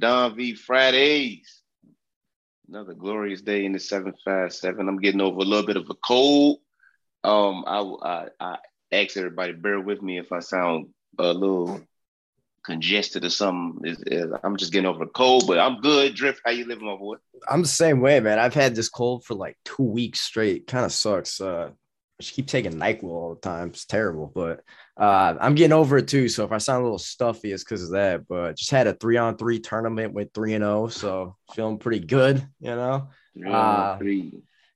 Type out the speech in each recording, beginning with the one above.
Don V Fridays. Another glorious day in the 757. I'm getting over a little bit of a cold. Um, I, I, I ask everybody bear with me if I sound a little congested or something. Is- I'm just getting over a cold, but I'm good. Drift, how you living, my boy? I'm the same way, man. I've had this cold for like two weeks straight. Kind of sucks. Uh, I just keep taking Nyquil all the time. It's terrible, but uh, I'm getting over it too. So if I sound a little stuffy, it's because of that. But just had a three on three tournament with three and zero, so feeling pretty good. You know. Uh.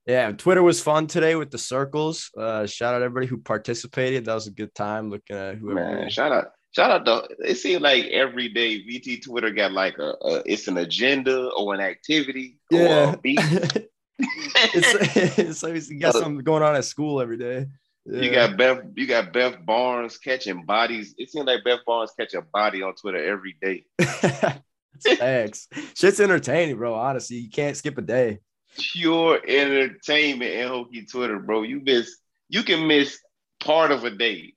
Yeah, Twitter was fun today with the circles. Uh, shout out everybody who participated. That was a good time looking at whoever. Man, shout out. Shout out to it seems like every day VT Twitter got like a, a it's an agenda or an activity or yeah, a beat. it's, it's like you got something going on at school every day. You got Beth, you got Beth Barnes catching bodies. It seems like Beth Barnes catch a body on Twitter every day. Thanks. Shit's entertaining, bro. Honestly, you can't skip a day. Pure entertainment in Hokie Twitter, bro. You miss you can miss part of a day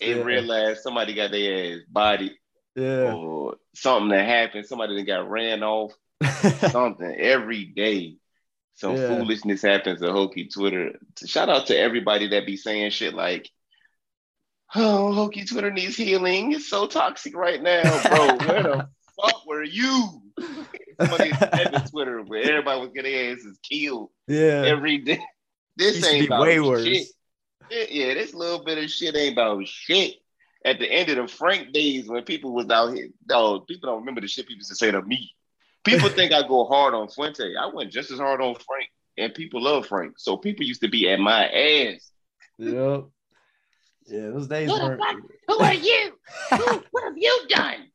and Yeah. realize somebody got their ass body Yeah. or something that happened. Somebody that got ran off, something every day. Some Yeah. foolishness happens to Hokie Twitter. Shout out to everybody that be saying shit like, "Oh, Hokie Twitter needs healing. It's so toxic right now, bro. Where the fuck were you?" Somebody said to Twitter where everybody was getting asses killed yeah. every day. This ain't about way worse. shit. Yeah, this little bit of shit ain't about shit. At the end of the Frank days when people was out here, no, people don't remember the shit people used to say to me. People think I go hard on Fuente. I went just as hard on Frank, and people love Frank. So people used to be at my ass. Yep. Yeah, those days Who weren't. Who are you? Who, what have you done?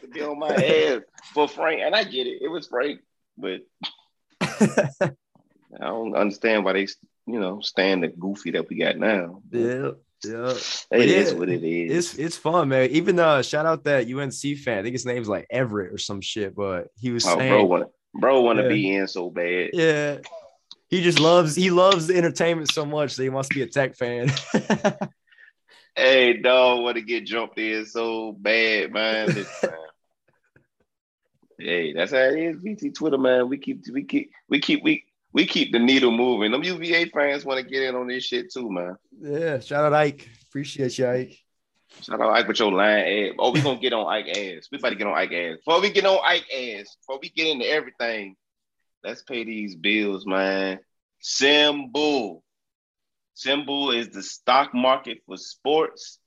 To be on my ass for Frank, and I get it. It was Frank, but I don't understand why they, you know, stand the goofy that we got now. yeah. Yeah. It is Yeah. what it is. It's it's fun, man. Even uh shout out that UNC fan. I think his name's like Everett or some shit, but he was Oh, saying bro, want bro want to Yeah. be in so bad. Yeah. He just loves he loves the entertainment so much that he must be a tech fan. Hey, dog, want to get jumped in so bad, man. Hey, that's how it is. BT Twitter, man. We keep, we keep, we keep, we we keep the needle moving. Them UVA fans want to get in on this shit too, man. yeah, shout out Ike. Appreciate you, Ike. Shout out Ike with your line ass. Oh, we gonna get on Ike ass. We about to get on Ike ass. Before we get on Ike ass, before we get into everything, let's pay these bills, man. SimBull. SimBull is the stock market for sports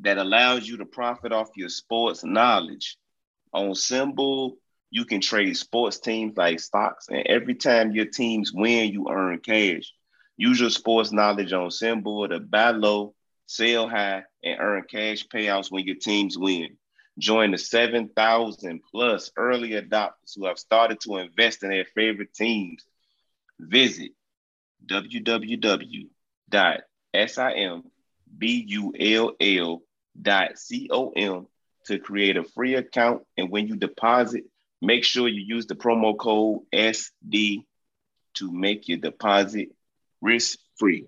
that allows you to profit off your sports knowledge. On SimBull, you can trade sports teams like stocks, and every time your teams win, you earn cash. Use your sports knowledge on SimBull to buy low, sell high, and earn cash payouts when your teams win. Join the 7,000 plus early adopters who have started to invest in their favorite teams. Visit www.simbull.com to create a free account. And when you deposit, make sure you use the promo code SD to make your deposit risk free.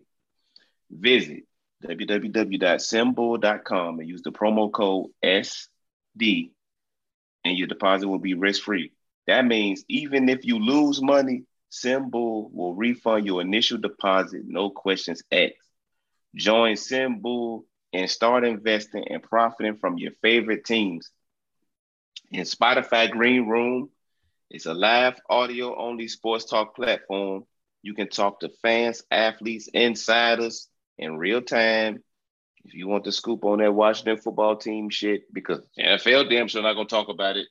Visit www.simbull.com and use the promo code SD, and your deposit will be risk free. That means even if you lose money, SimBull will refund your initial deposit, no questions asked. Join SimBull and start investing and profiting from your favorite teams. And Spotify Green Room. It's a live audio only sports talk platform. You can talk to fans, athletes, insiders in real time. If you want the scoop on that Washington football team shit, because NFL damn sure not gonna talk about it.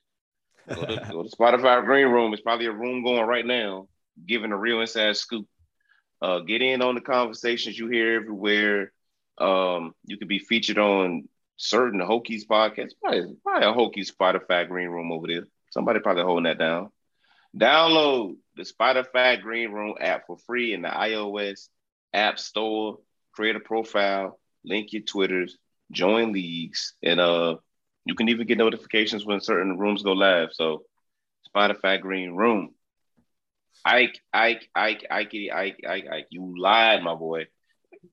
Go to, go to Spotify Green Room. It's probably a room going right now, giving a real inside scoop. Uh, get in on the conversations you hear everywhere. Um, you could be featured on certain Hokies podcasts. Probably, probably a Hokies Spotify Green Room over there. Somebody probably holding that down. Download the Spotify Green Room app for free in the iOS App Store. Create a profile, link your Twitters, join leagues, and uh, you can even get notifications when certain rooms go live. So, Spotify Green Room. Ike, Ike, Ike, Ike, Ike, Ike, Ike, you lied, my boy.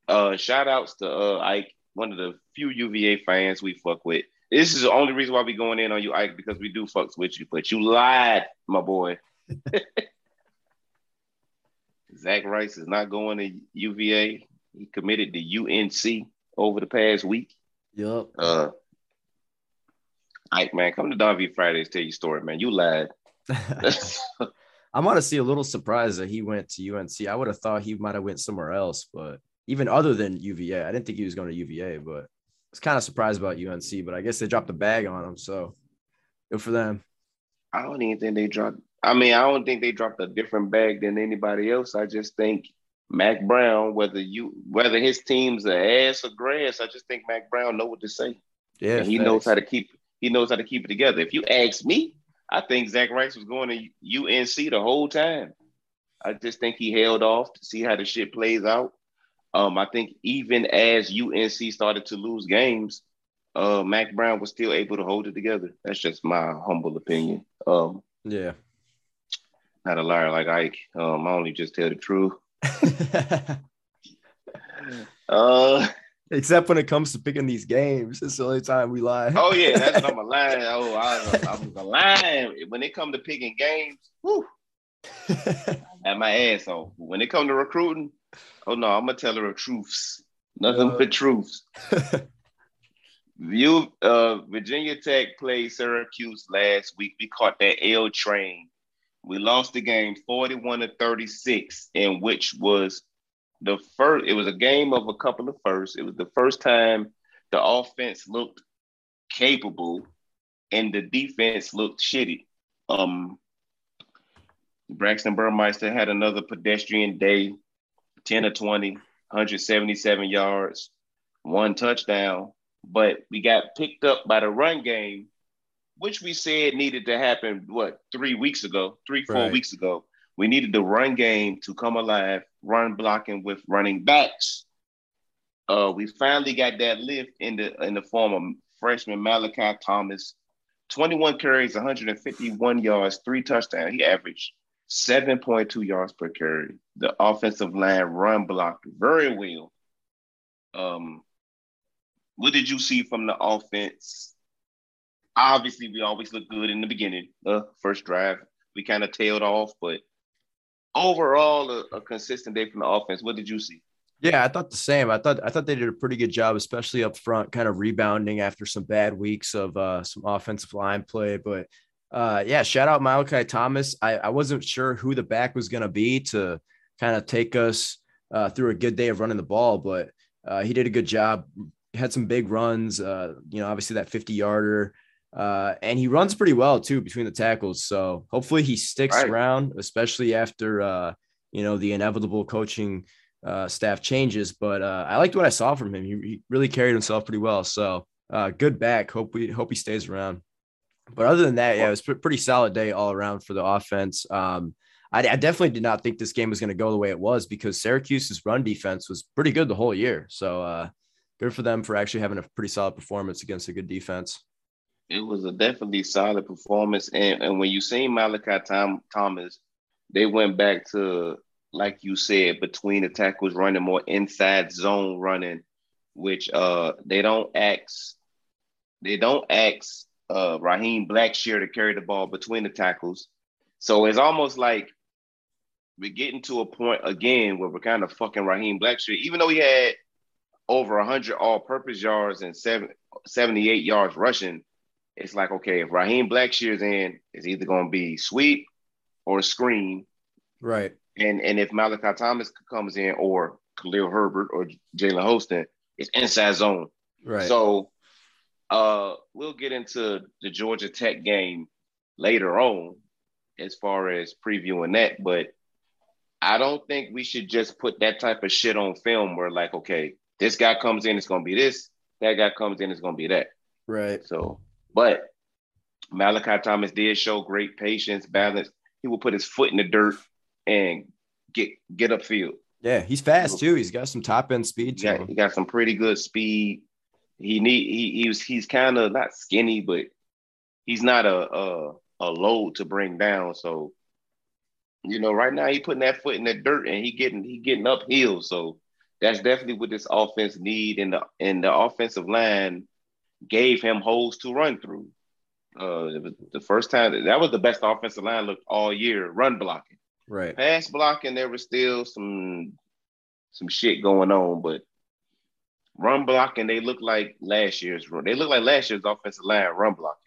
Uh, shout outs to uh Ike, one of the few UVA fans we fuck with. This is the only reason why we going in on you, Ike, because we do fucks with you. But you lied, my boy. Zach Rice is not going to UVA. He committed to UNC over the past week. Yup. Uh, Ike, man, come to Don V Fridays, tell your story, man. You lied. I'm honestly a little surprised that he went to UNC. I would have thought he might have went somewhere else, but even other than UVA, I didn't think he was going to UVA. But I was kind of surprised about UNC. But I guess they dropped a bag on him, so good for them. I don't even think they dropped. I mean, I don't think they dropped a different bag than anybody else. I just think Mack Brown, whether you whether his team's a ass or grass, I just think Mack Brown know what to say. Yeah, And he knows how to keep he knows how to keep it together. If you ask me, I think Zach Rice was going to UNC the whole time. I just think he held off to see how the shit plays out. Um, I think even as UNC started to lose games, uh, Mack Brown was still able to hold it together. That's just my humble opinion. Um, Yeah. not a liar like Ike. Um, I only just tell the truth. Uh, Except when it comes to picking these games, it's the only time we lie. oh yeah, that's what I'm a lying. Oh, I, I was a lying. When it come to picking games, whew, at my ass off. When it come to recruiting, oh no, I'm gonna tell her the truths. Nothing Yeah. but truths. You, uh, Virginia Tech played Syracuse last week. We caught that L train. We lost the game 41 to 36, in which was the first, it was a game of a couple of firsts. It was the first time the offense looked capable and the defense looked shitty. Um, Braxton Burmeister had another pedestrian day, 10 or 20, 177 yards, one touchdown. But we got picked up by the run game, which we said needed to happen, what, three weeks ago, three, four Right. weeks ago. We needed the run game to come alive, run blocking with running backs. Uh, we finally got that lift in the in the form of freshman Malachi Thomas, 21 carries, 151 yards, three touchdowns. He averaged 7.2 yards per carry. The offensive line run blocked very well. Um, what did you see from the offense? Obviously, we always look good in the beginning. Uh, first drive, we kind of tailed off, but overall, a, a consistent day from the offense. What did you see? Yeah, I thought the same. I thought I thought they did a pretty good job, especially up front, kind of rebounding after some bad weeks of uh, some offensive line play. But uh, yeah, shout out Malachi Thomas. I, I wasn't sure who the back was going to be to kind of take us uh, through a good day of running the ball, but uh, he did a good job. Had some big runs. Uh, you know, obviously that 50 yarder. Uh, and he runs pretty well too between the tackles. So hopefully he sticks Right. around, especially after uh, you know the inevitable coaching uh, staff changes. But uh, I liked what I saw from him. He, he really carried himself pretty well. So uh, good back. Hope we hope he stays around. But other than that, yeah, it was a pretty solid day all around for the offense. Um, I, I definitely did not think this game was going to go the way it was because Syracuse's run defense was pretty good the whole year. So uh, good for them for actually having a pretty solid performance against a good defense. It was a definitely solid performance. And, and when you see Malachi Tom, Thomas, they went back to, like you said, between the tackles running more inside zone running, which uh they don't ask they don't ask uh Raheem Blackshear to carry the ball between the tackles. So it's almost like we're getting to a point again where we're kind of fucking Raheem Blackshear, even though he had over 100 all-purpose yards and seven, 78 yards rushing it's like okay, if Raheem Blackshear's in, it's either going to be sweep or screen, Right. and and if Malachi Thomas comes in or Khalil Herbert or Jalen Holston, it's inside zone. Right. So uh we'll get into the Georgia Tech game later on as far as previewing that, but I don't think we should just put that type of shit on film where like, okay, this guy comes in, it's gonna be this, that guy comes in, it's gonna be that. right. So, but Malachi Thomas did show great patience, balance. He will put his foot in the dirt and get get upfield. Yeah, he's fast too. He's got some top end speed He to got, him. he got some pretty good speed. He need he he was he's kind of not skinny, but he's not a, a a load to bring down. So you know, right now he putting that foot in the dirt and he getting he getting uphill. So that's definitely what this offense need. And the and the offensive line gave him holes to run through. Uh, it was the first time that was the best offensive line looked all year. Run blocking, Right. pass blocking. There was still some some shit going on, but run blocking they look like last year's. They look like last year's offensive line run blocking.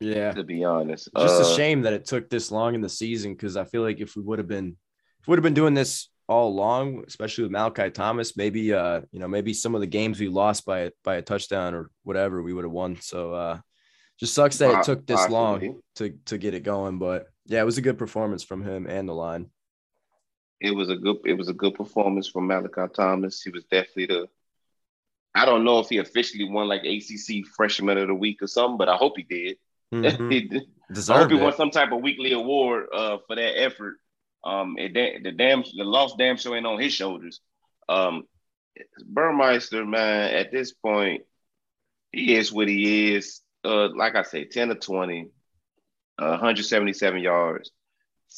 Yeah. To be honest, Just Uh, a shame that it took this long in the season because I feel like if we would have been if we would have been doing this all along, especially with Malachi Thomas, maybe uh, you know, maybe some of the games we lost by by a touchdown or whatever, we would have won. So uh just sucks that it took this long to to get it going. But yeah, it was a good performance from him and the line. it was a good it was a good performance from Malachi Thomas. He was definitely the I don't know if he officially won like ACC Freshman of the Week or something, but I hope he did. Mhm. He. I hope he won it. some type of weekly award uh, for that effort. Um, it, the damn the lost damn show ain't on his shoulders. Um, Burmeister, man, at this point, he is what he is. Uh, like I say, ten to twenty, uh, 177 yards.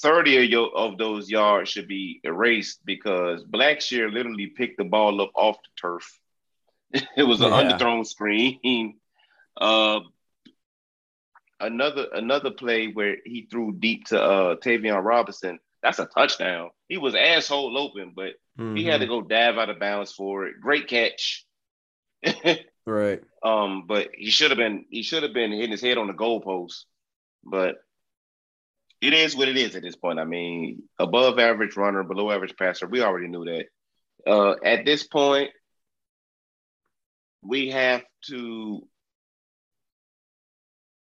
30 of, your, of those yards should be erased because Blackshear literally picked the ball up off the turf. it was an Yeah. underthrown screen. Uh, another another play where he threw deep to uh Tayvion Robinson. That's a touchdown. He was asshole open, but he had to Mhm. go dive out of bounds for it. Great catch. right. um, but he should have been he should have been hitting his head on the goalpost. But it is what it is at this point. I mean, above average runner, below average passer. We already knew that. Uh, at this point, we have to.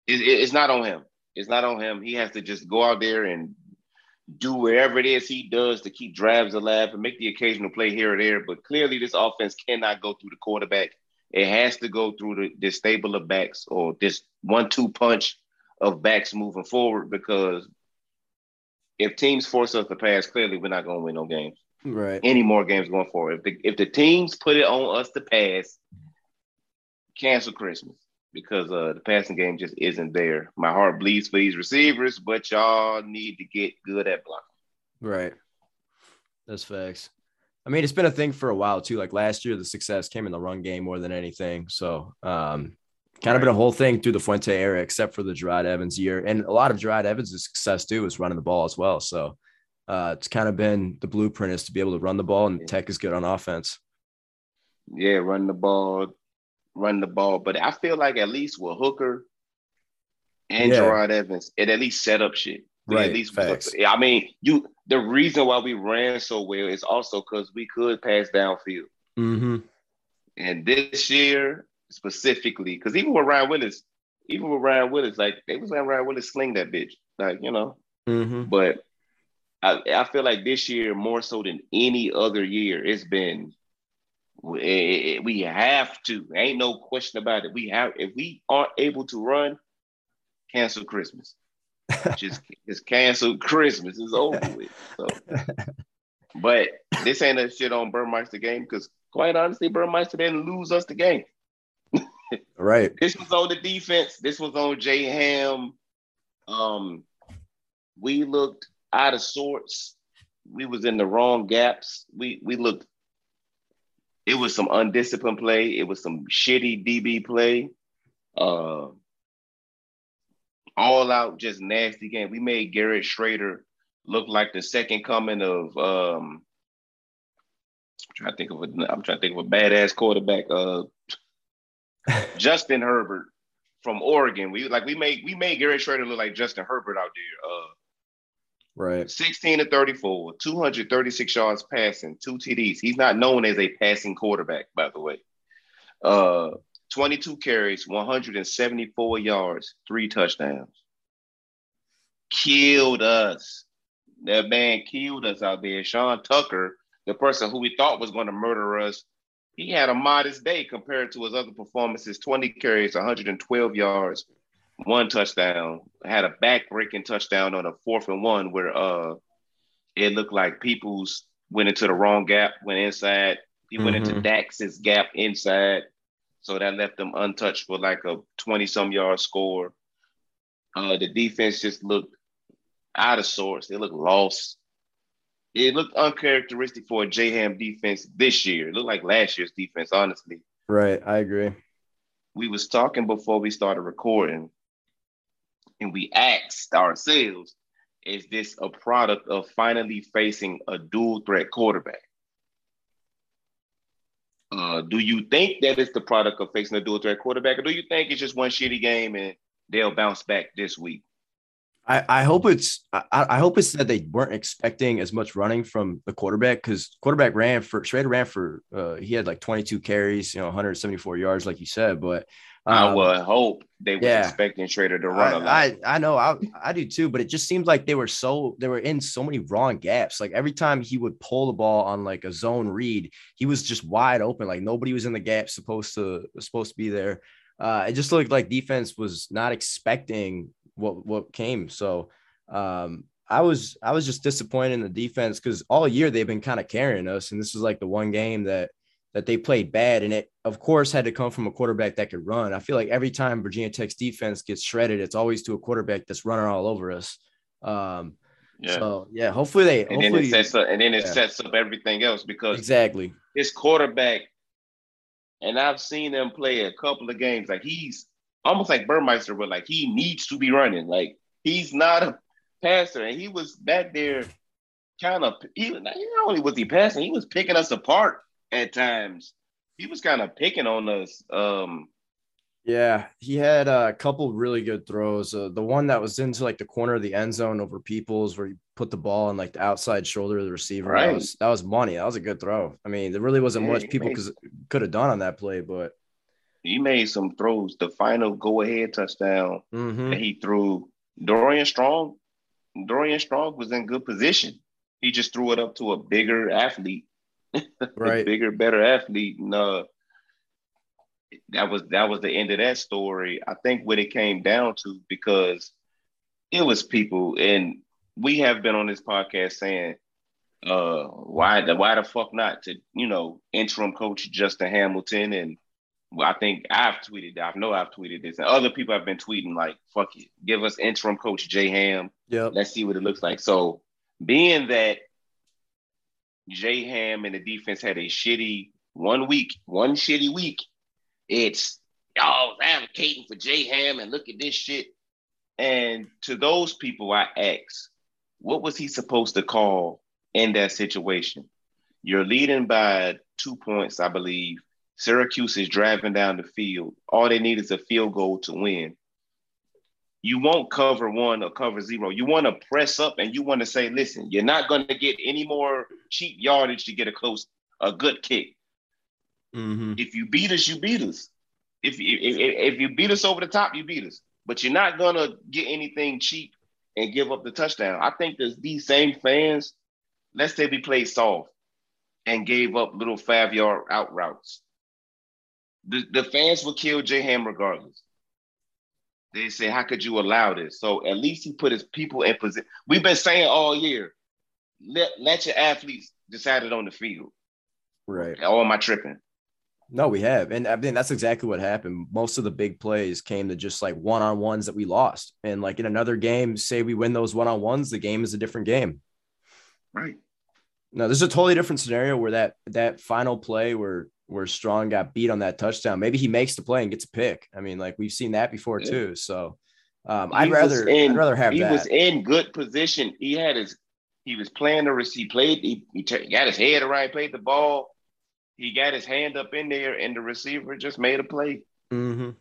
It, it- it's not on him. It's not on him. He has to just go out there and do whatever it is he does to keep drives alive and make the occasional play here or there. But clearly, this offense cannot go through the quarterback. It has to go through the, this stable of backs or this one-two punch of backs moving forward because if teams force us to pass, clearly we're not going to win no games. Right. Any more games going forward. If the, if the teams put it on us to pass, cancel Christmas because uh, the passing game just isn't there. My heart bleeds for these receivers, but y'all need to get good at blocking. Right. That's facts. I mean, it's been a thing for a while too. Like last year, the success came in the run game more than anything. So, um, kind of been a whole thing through the Fuente era, except for the Jerod Evans year, and a lot of Jerod Evans' success too is running the ball as well. So, uh, it's kind of been the blueprint is to be able to run the ball, and Tech is good on offense. Yeah, run the ball, run the ball. But I feel like at least with Hooker and Yeah. Jerod Evans, it at least set up shit. Right, At least facts. I mean, you. The reason why we ran so well is also because we could pass downfield. Mm-hmm. And this year specifically, because even with Ryan Willis, even with Ryan Willis, like they was letting Ryan Willis sling that bitch, like you know. Mm-hmm. But I, I feel like this year more so than any other year, it's been we, eh, eh, eh, we have to. Ain't no question about it. We have if we aren't able to run, cancel Christmas. just just cancel Christmas. It's over with. So, but this ain't a shit on Burmeister game because quite honestly, Burmeister didn't lose us the game. Right. This was on the defense. This was on Jay Ham. Um, we looked out of sorts. We was in the wrong gaps. We we looked. It was some undisciplined play. It was some shitty DB play. Uh, all out, just nasty game. We made Garrett Shrader look like the second coming of. Um, I'm trying to think of a. I'm trying to think of a badass quarterback. Uh, Justin Herbert from Oregon. We like we made we made Gary Shrader look like Justin Herbert out there. Uh, Right. 16 to 34, 236 yards passing, two TDs. He's not known as a passing quarterback, by the way. Uh, 22 carries, 174 yards, three touchdowns. Killed us. That man killed us out there. Sean Tucker, the person who we thought was going to murder us, he had a modest day compared to his other performances 20 carries, 112 yards, one touchdown. Had a back-breaking touchdown on a fourth and one where uh it looked like Peoples went into the wrong gap, went inside. He went into Mhm. Dax's gap inside. So that left them untouched for like a 20-some yard score. Uh the defense just looked out of sorts. They looked lost. It looked uncharacteristic for a J-Ham defense this year. It looked like last year's defense, honestly Right. I agree. we was talking before we started recording and we asked ourselves is this a product of finally facing a dual threat quarterback? Uh, do you think that it's the product of facing a dual threat quarterback or do you think it's just one shitty game and they'll bounce back this week I, I hope it's I, I hope it's that they weren't expecting as much running from the quarterback because quarterback ran for Shrader ran for uh, he had like 22 carries, you know, 174 yards, like you said. But i um, would hope they were yeah. expecting Shrader to run a lot. I, I I know I I do too, but it just seemed like they were so they were in so many wrong gaps. Like every time he would pull the ball on like a zone read, he was just wide open. Like nobody was in the gap supposed to supposed to be there. Uh, it just looked like defense was not expecting what what came. So um, I was I was just disappointed in the defense because all year they've been kind of carrying us, and this was like the one game that that they played bad, and it of course had to come from a quarterback that could run. I feel like every time Virginia Tech's defense gets shredded, it's always to a quarterback that's running all over us. Um, yeah. So yeah, hopefully they and then it sets up and then it yeah. sets up everything else because exactly his quarterback, and I've seen him play a couple of games. Like he's almost like Burmeister, but like he needs to be running. Like he's not a passer, and he was back there, kind of. Even not only was he passing, he was picking us apart at times. He was kind of picking on us. Um, Yeah, he had a couple really good throws. Uh, the one that was into like the corner of the end zone over Peoples, where he put the ball on like the outside shoulder of the receiver. Right. That was that was money. That was a good throw. I mean, there really wasn't Yeah, much people could have done on that play, but he made some throws. The final go-ahead touchdown Mhm. that he threw, Dorian Strong. Dorian Strong was in good position. He just threw it up to a bigger athlete. a right. bigger, better athlete. And uh, that was that was the end of that story. I think what it came down to because it was people, and we have been on this podcast saying, uh, why the why the fuck not to you know interim coach Justin Hamilton and. Well, I think I've tweeted. I know I've tweeted this, and other people have been tweeting like, "Fuck it, give us interim coach Jay Ham. Yep. Let's see what it looks like." So, being that Jay Ham and the defense had a shitty one week, one shitty week, it's y'all advocating for Jay Ham and look at this shit. And to those people, I ask, what was he supposed to call in that situation? You're leading by two points, I believe. Syracuse is driving down the field. All they need is a field goal to win. You won't cover one or cover zero. You want to press up and you want to say, listen, you're not going to get any more cheap yardage to get a close, a good kick. Mm-hmm. If you beat us, you beat us. If, if, if, you beat us over the top, you beat us. But you're not going to get anything cheap and give up the touchdown. I think that these same fans, let's say we played soft and gave up little five yard out routes. The, the fans will kill J Ham regardless. They say, How could you allow this? So at least he put his people in position. We've been saying all year, let, let your athletes decide it on the field. Right. Or am I tripping? No, we have. And I mean, that's exactly what happened. Most of the big plays came to just like one on ones that we lost. And like in another game, say we win those one on ones, the game is a different game. Right. No, there's a totally different scenario where that that final play where where Strong got beat on that touchdown. Maybe he makes the play and gets a pick. I mean, like we've seen that before Yeah. too. So um, I'd rather in- I'd rather have that. he that. was in good position. He had his he was playing the receive, played, he, he t- got his head around, played the ball. He got his hand up in there, and the receiver just made a play. Mhm.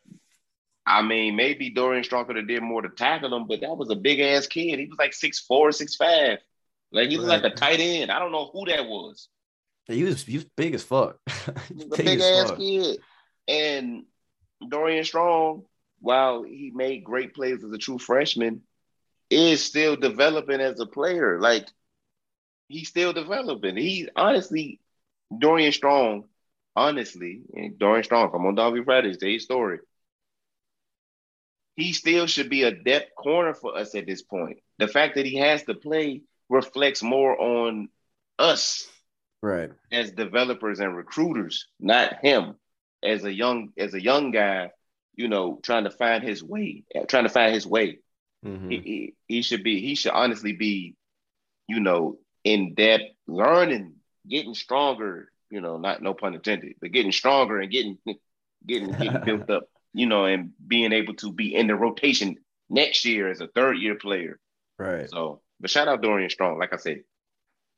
I mean, maybe Dorian Strong could have did more to tackle him, but that was a big ass kid. He was like six four, six five. Like he was Right. like a tight end. I don't know who that was. He was he was big as fuck. He was a big ass kid. And Dorian Strong, while he made great plays as a true freshman, is still developing as a player. Like he's still developing. He honestly, Dorian Strong, honestly, and Dorian Strong from on Doggy Fridays, day story. He still should be a depth corner for us at this point. The fact that he has to play reflects more on us Right. as developers and recruiters, not him as a young as a young guy, you know, trying to find his way, trying to find his way. Mhm. He, he he should be he should honestly be, you know, in depth learning, getting stronger, you know, not no pun intended, but getting stronger and getting getting getting built up, you know, and being able to be in the rotation next year as a third year player. Right. So, but shout out Dorian Strong, like I said.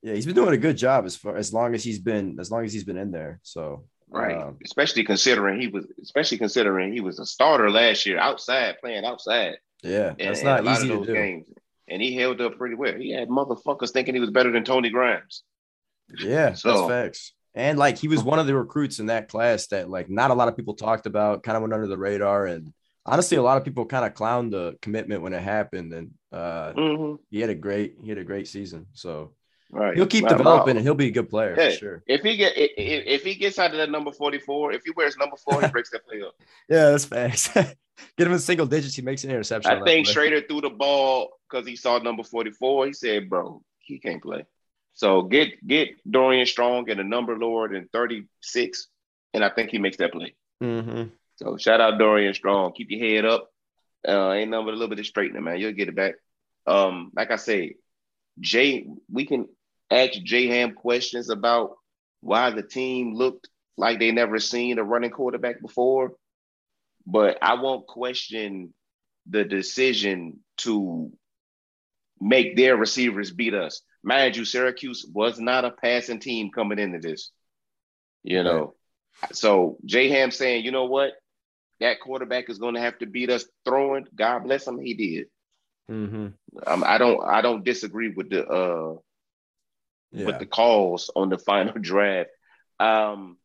Yeah, he's been doing a good job as far as long as he's been as long as he's been in there. So Right. um, especially considering he was especially considering he was a starter last year outside, playing outside. yeah, that's in not easy to do. games. And he held up pretty well. He had motherfuckers thinking he was better than Tony Grimes. Yeah, So- that's facts. And like he was one of the recruits in that class that like not a lot of people talked about, kind of went under the radar. And honestly, a lot of people kind of clowned the commitment when it happened. And uh hmm he had a great he had a great season. So Right. he'll keep Right, developing and he'll be a good player Yeah. for sure. If he get if, if he gets out of that number 44, if he wears number four, he breaks that play up. Yeah, that's facts. Get him in single digits, he makes an interception. I think. Shrader threw the ball because he saw number 44. He said, bro, he can't play. So get get Dorian Strong and a number lower than 36, and I think he makes that play. Mhm. So shout out Dorian Strong. Keep your head up. Uh, ain't nothing but a little bit of straightening, man. You'll get it back. Um, like I say, Jay, we can ask J Ham questions about why the team looked like they never seen a running quarterback before, but I won't question the decision to make their receivers beat us. Mind you, Syracuse was not a passing team coming into this. You know, so J Ham saying, you know what, that quarterback is going to have to beat us throwing. God bless him, he did. Mhm. Um, I don't, I don't disagree with the uh Yeah. with the calls on the final draft. Um,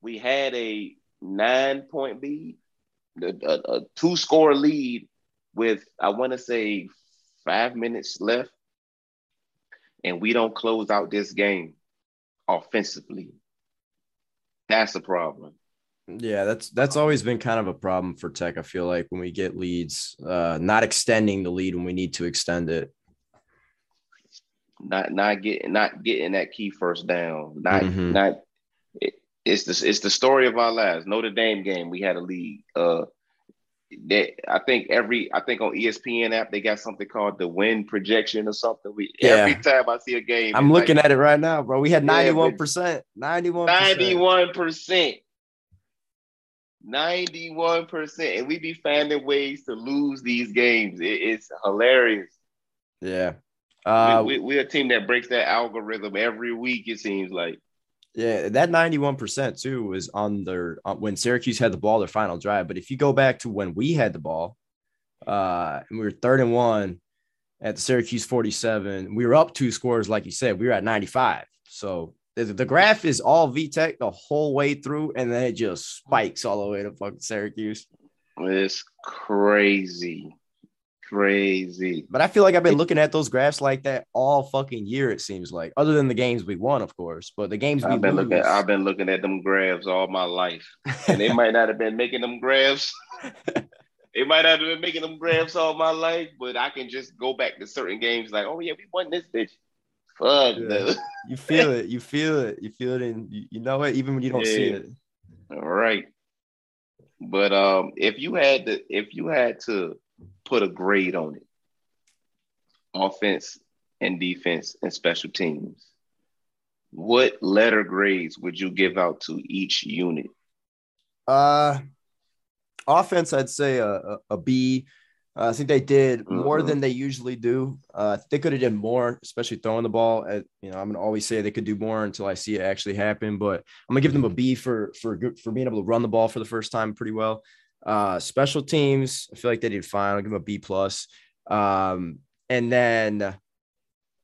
we had a nine point lead, a, a, a two score lead with I want to say five minutes left, and we don't close out this game offensively. That's a problem. Yeah, that's that's always been kind of a problem for Tech. I feel like when we get leads, uh, not extending the lead when we need to extend it. Not not getting not getting that key first down. Not Mhm. not. It, it's the it's the story of our lives. Notre Dame game, we had a lead. Uh, that I think every I think on ESPN app they got something called the win projection or something. We every time I see a game, I'm looking at it right now, bro. We had Yeah, but- 91 percent, 91, ninety one percent. 91% and we be finding ways to lose these games. It- it's hilarious. Yeah, uh, we, we, we're a team that breaks that algorithm every week, it seems like. yeah. That 91 percent too was on their uh, when Syracuse had the ball their final drive. But if you go back to when we had the ball, uh, and we were third and one at the Syracuse 47, we were up two scores, like you said. We were at 95. So the, the graph is all VTech the whole way through, and then it just spikes all the way to fucking Syracuse. It's crazy. Crazy. But I feel like I've been looking at those graphs like that all fucking year. It seems like, other than the games we won, of course, but the games we I've been lose, looking I've been looking at them graphs all my life. And they might not have been making them graphs. they might not have been making them graphs all my life, but I can just go back to certain games like, oh yeah, we won this bitch. Fuck Yeah. no. you feel it, you feel it, you feel it, and you, you know it, even when you don't see it. All right. But um, if you had to, if you had to put a grade on it, offense and defense and special teams, what letter grades would you give out to each unit? Uh, offense, I'd say a, a, a B. Uh, I think they did more Mhm. than they usually do. Uh, they could have done more, especially throwing the ball. At, you know, I'm gonna always say they could do more until I see it actually happen. But I'm gonna give them a B for for for being able to run the ball for the first time pretty well. Uh, special teams, I feel like they did fine. I'll give them a B plus. Um, and then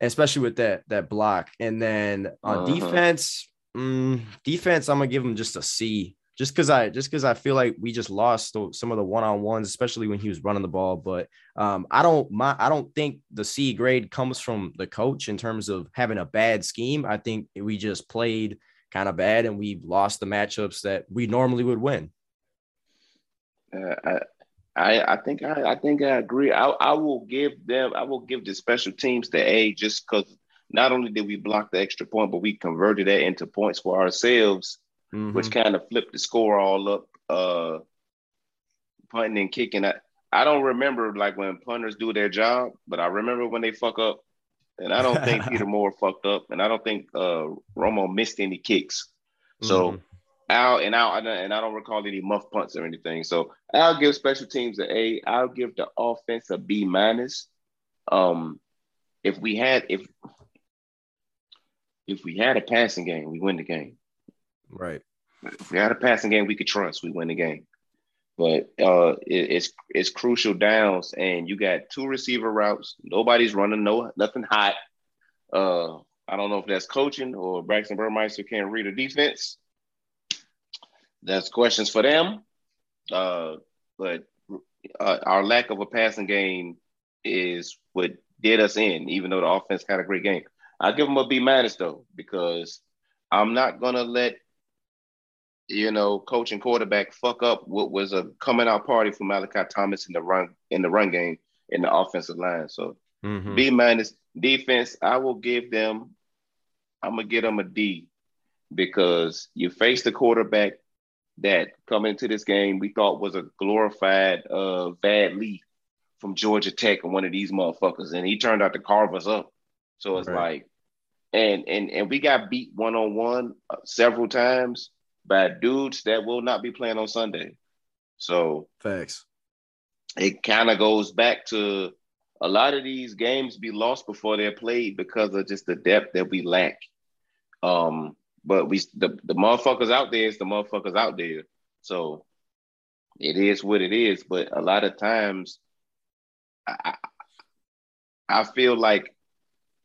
especially with that that block. And then on Uh-huh. defense, mm, defense, I'm gonna give them just a C. Just because I just because I feel like we just lost some of the one on ones, especially when he was running the ball. But um, I don't my I don't think the C grade comes from the coach in terms of having a bad scheme. I think we just played kind of bad and we lost the matchups that we normally would win. Uh, I, I I think I, I think I agree. I, I will give them I will give the special teams the A just because not only did we block the extra point, but we converted that into points for ourselves, Mhm. which kind of flipped the score all up. Uh, punting and kicking. I, I don't remember like when punters do their job, but I remember when they fuck up. And I don't think Peter Moore fucked up, and I don't think uh, Romo missed any kicks. So Mhm. Al and Al and I- and I don't recall any muff punts or anything. So I'll give special teams an A. I'll give the offense a B minus. Um, if we had if if we had a passing game, we win the game. right. If we had a passing game, we could trust we win the game. But uh, it, it's it's crucial downs, and you got two receiver routes. Nobody's running no nothing hot. Uh, I don't know if that's coaching or Braxton Burmeister can't read a defense. That's questions for them. Uh, but uh, our lack of a passing game is what did us in, even though the offense had a great game. I give them a B minus though, because I'm not gonna let you know coach and quarterback fuck up what was a coming out party for Malachi Thomas in the run in the run game in the offensive line. So Mhm. B minus defense, I will give them. I'm gonna give them a D because you face the quarterback that coming into this game we thought was a glorified uh Vad Lee from Georgia Tech and one of these motherfuckers, and he turned out to carve us up. So it's Right. like, and and and we got beat one on one several times by dudes that will not be playing on Sunday. So thanks. it kind of goes back to a lot of these games be lost before they're played because of just the depth that we lack. Um, but we the, the motherfuckers out there is the motherfuckers out there. So it is what it is. But a lot of times I I, feel like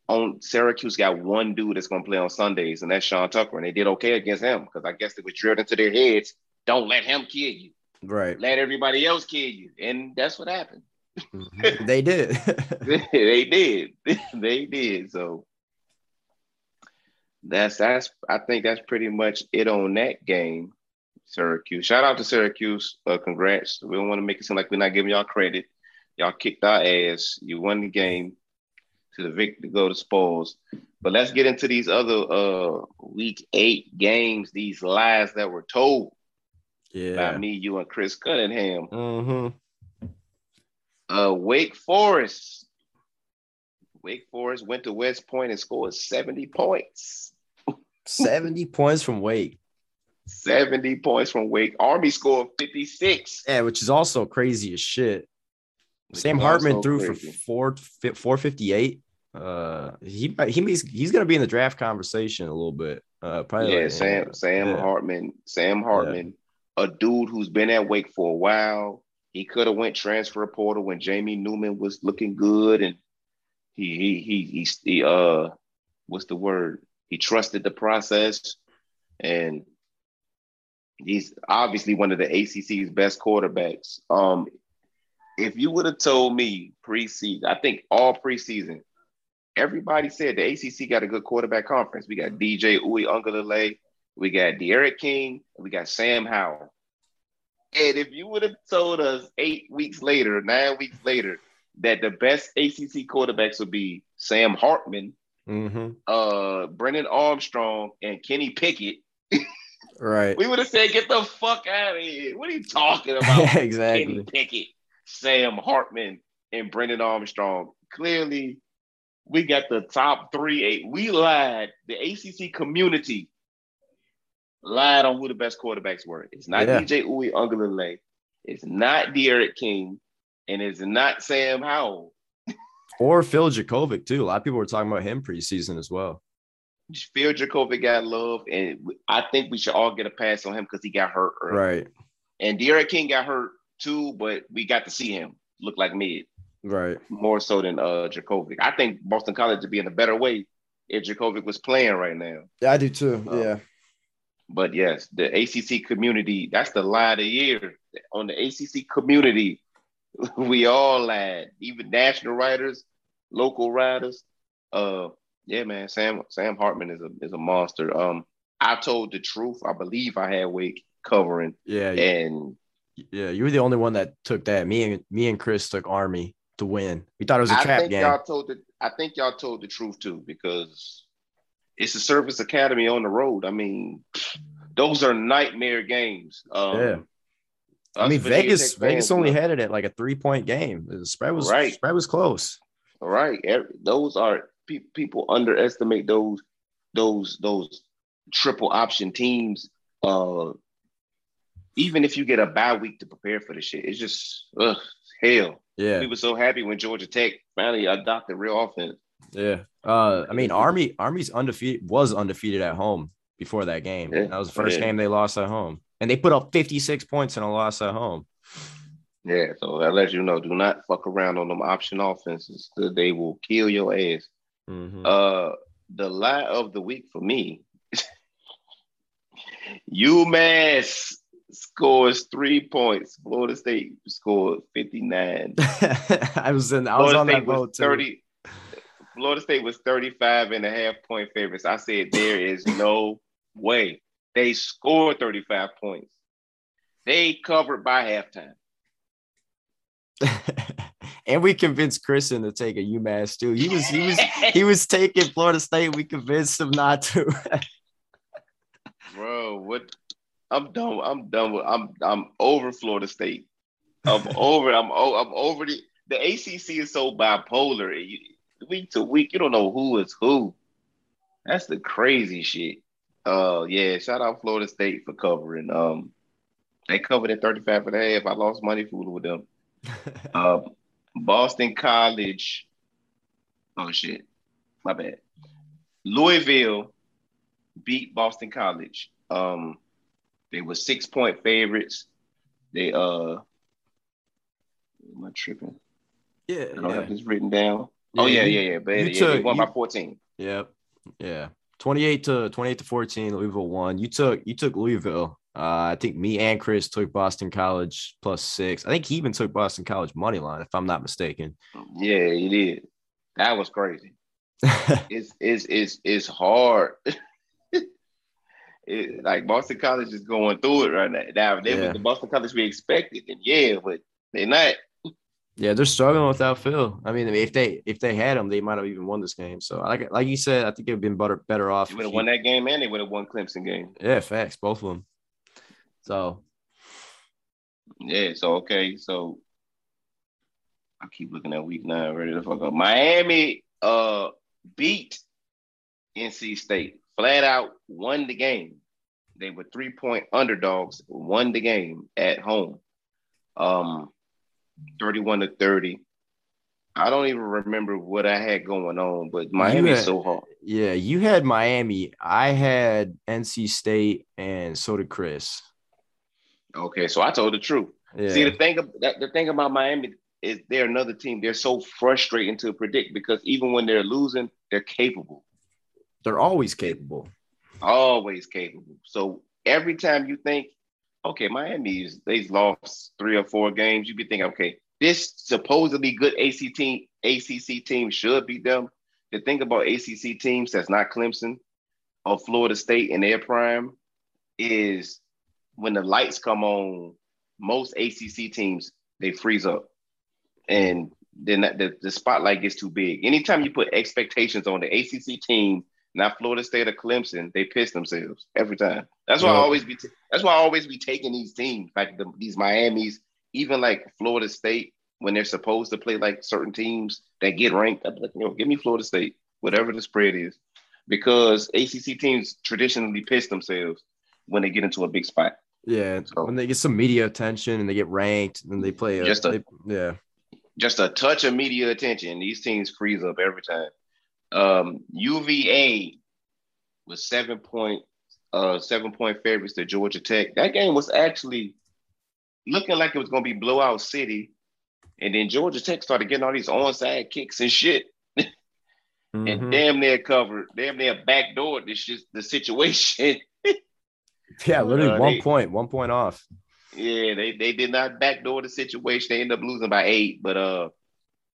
on Syracuse got one dude that's gonna play on Sundays, and that's Sean Tucker, and they did okay against him because I guess it was drilled into their heads. Don't let him kill you. Right. Let everybody else kill you, and that's what happened. Mhm. they did. they did. they did. So that's that's I think that's pretty much it on that game. Syracuse. Shout out to Syracuse. Uh, congrats. We don't want to make it seem like we're not giving y'all credit. Y'all kicked our ass. You won the game to the victor to go to spoils. But let's get into these other uh week eight games, these lies that were told yeah. by me, you, and Chris Cunningham. hmm Uh, Wake Forest. Wake Forest went to West Point and scored 70 points. 70 points from Wake. 70 points from Wake. Army scored 56. Yeah, which is also crazy as shit. Which Sam Hartman threw crazy. for four 458. Uh he he he's, he's gonna be in the draft conversation a little bit. Uh probably Yeah, like, Sam Sam yeah. Hartman. Sam Hartman, a dude who's been at Wake for a while. He could have went transfer portal when Jamie Newman was looking good, and he he he he, he uh what's the word? He trusted the process, and he's obviously one of the ACC's best quarterbacks. Um, if you would have told me preseason, I think all preseason, everybody said the ACC got a good quarterback conference. We got DJ Uiagalelei, we got D'Eriq King, we got Sam Howell. And if you would have told us eight weeks later, nine weeks later, that the best ACC quarterbacks would be Sam Hartman, Mhm. uh, Brennan Armstrong, and Kenny Pickett, Right. we would have said, "Get the fuck out of here! What are you talking about?" Exactly. Kenny. Pickett, Sam Hartman, and Brennan Armstrong. Clearly, we got the top three. Eight. We lied. The ACC community lied on who the best quarterbacks were. It's not Yeah. DJ Uiagalelei. It's not D'Eriq King, and it's not Sam Howell. Or Phil Jurkovec too. A lot of people were talking about him preseason as well. Phil Jurkovec got love, and I think we should all get a pass on him because he got hurt early. Right. And D'Eriq King got hurt too, but we got to see him look like mid Right. more so than uh Jurkovec. I think Boston College would be in a better way if Jurkovec was playing right now. Yeah, I do too. Oh. yeah. But yes, the ACC community, that's the lie of the year. On the ACC community, we all lied, even national writers, local writers. Uh, yeah, man, Sam Sam Hartman is a is a monster. Um, I told the truth. I believe I had Wake covering, Yeah. And Yeah. You were the only one that took that. Me and me and Chris took Army to win. We thought it was a I trap think game. y'all told the I think y'all told the truth too because it's a service academy on the road. I mean, those are nightmare games. Um, Yeah. I mean, Vegas Vegas only had it at like a three point game. The spread was Right. spread was close. right. Those are pe- people underestimate those those those triple option teams. Uh, even if you get a bye week to prepare for the shit, it's just ugh, hell. Yeah. We were so happy when Georgia Tech finally adopted real offense. Yeah. Uh, I mean, Army Army's undefeated was undefeated at home before that game. Yeah. That was the first Yeah. game they lost at home, and they put up 56 points in a loss at home. Yeah, so that lets you know, do not fuck around on them option offenses. They will kill your ass. Mhm. Uh, the lie of the week for me, UMass scores three points. Florida State scored 59. I was in. I was Florida on that State was boat too. 30. Florida State was 35 and a half point favorites. I said there is no way. They scored 35 points. They covered by halftime. and we convinced Kristen to take a UMass too. He was he was he was taking Florida State. We convinced him not to. Bro, what? I'm done. I'm done with. I'm I'm over Florida State. I'm over. I'm I'm over the the ACC is so bipolar. You, week to week, you don't know who is who. That's the crazy shit. Uh, yeah. Shout out Florida State for covering. Um, they covered at 35 and a half. I lost money fooling with them. Uh, Boston College. Oh shit, my bad. Louisville beat Boston College. Um, they were six point favorites. They uh, am I tripping? yeah, I don't yeah. have this written down. oh yeah, yeah, yeah. But you yeah, they took- won you- by 14. Yep. Yeah. 28 to 28 to 14, Louisville won. You took you took Louisville. Uh, I think me and Chris took Boston College plus six. I think he even took Boston College money line, if I'm not mistaken. Yeah, he did. That was crazy. It's it's it's it's hard. it, like Boston College is going through it right now. Now, if they Yeah. the Boston College we expected, then yeah, but they're not. Yeah, they're struggling without Phil. I mean, if they if they had him, they might have even won this game. So like like you said, I think it'd been better better off. They would have won that game and they would have won Clemson game. Yeah, facts, both of them. So Yeah, so okay, so I keep looking at week nine, ready to fuck up. Miami uh beat NC State, flat out won the game. They were three point underdogs, won the game at home. Um 31 to 30. I don't even remember what I had going on, but Miami had- is so hard. yeah, you had Miami. I had NC State, and so did Chris. Okay, so I told the truth. Yeah. See, the thing that the thing about Miami is they're another team. They're so frustrating to predict because even when they're losing, they're capable, they're always capable. always capable. So every time you think, okay, Miami is they've lost three or four games, You'd be thinking, okay, this supposedly good ACC team, ACC team should beat them. The thing about ACC teams that's not Clemson or Florida State in their prime is when the lights come on, most ACC teams they freeze up, and then the, the spotlight gets too big. Anytime you put expectations on the ACC team, not Florida State or Clemson, they piss themselves every time. That's why I always be. T- that's why I always be taking these teams like the, these Miami's, even like Florida State when they're supposed to play like certain teams that get ranked. I'm like, you know, give me Florida State, whatever the spread is, because ACC teams traditionally piss themselves when they get into a big spot. Yeah, So- when they get some media attention and they get ranked and they play, a, Just a- they- yeah, just a touch of media attention, these teams freeze up every time. Um, UVA was seven point uh seven point favorites to Georgia Tech. That game was actually looking like it was gonna be blowout city, and then Georgia Tech started getting all these onside kicks and shit, Mhm. and damn near covered, damn near backdoored this shit, the situation. yeah, literally uh, one they- point, one point off. Yeah, they they did not backdoor the situation. They ended up losing by eight. But uh,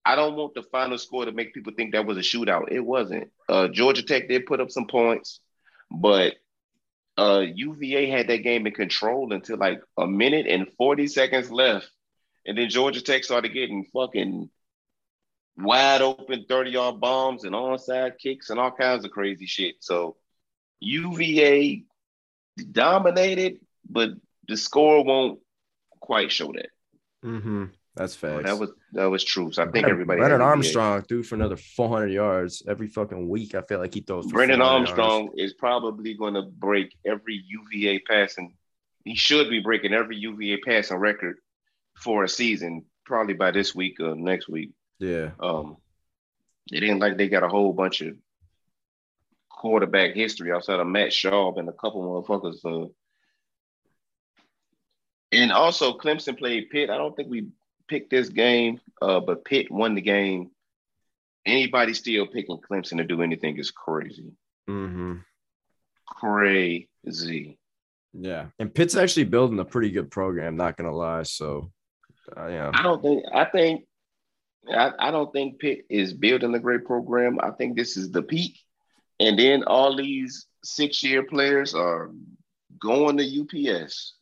I don't want the final score to make people think that was a shootout. It wasn't. Uh, Georgia Tech did put up some points, but uh, UVA had that game in control until like a minute and forty seconds left, and then Georgia Tech started getting fucking wide open thirty yard bombs and onside kicks and all kinds of crazy shit. So UVA dominated, but the score won't quite show that. Mm-hmm. That's facts. That was that was true. So I think Brennan- everybody. Brennan. Armstrong threw for another 400 yards every fucking week. I feel like he throws. Brendan 400 yards. Armstrong is probably going to break every UVA passing. He should be breaking every UVA passing record for a season, probably by this week or next week. Yeah. Um, it ain't like they got a whole bunch of quarterback history outside of Matt Schaub and a couple motherfuckers. Uh, and also, Clemson played Pitt. I don't think we picked this game, uh, but Pitt won the game. Anybody still picking Clemson to do anything is crazy. Mm-hmm. Crazy. Yeah. And Pitt's actually building a pretty good program. Not gonna lie. So, uh, yeah. I don't think. I think. I, I don't think Pitt is building a great program. I think this is the peak, and then all these six-year players are going to UPS.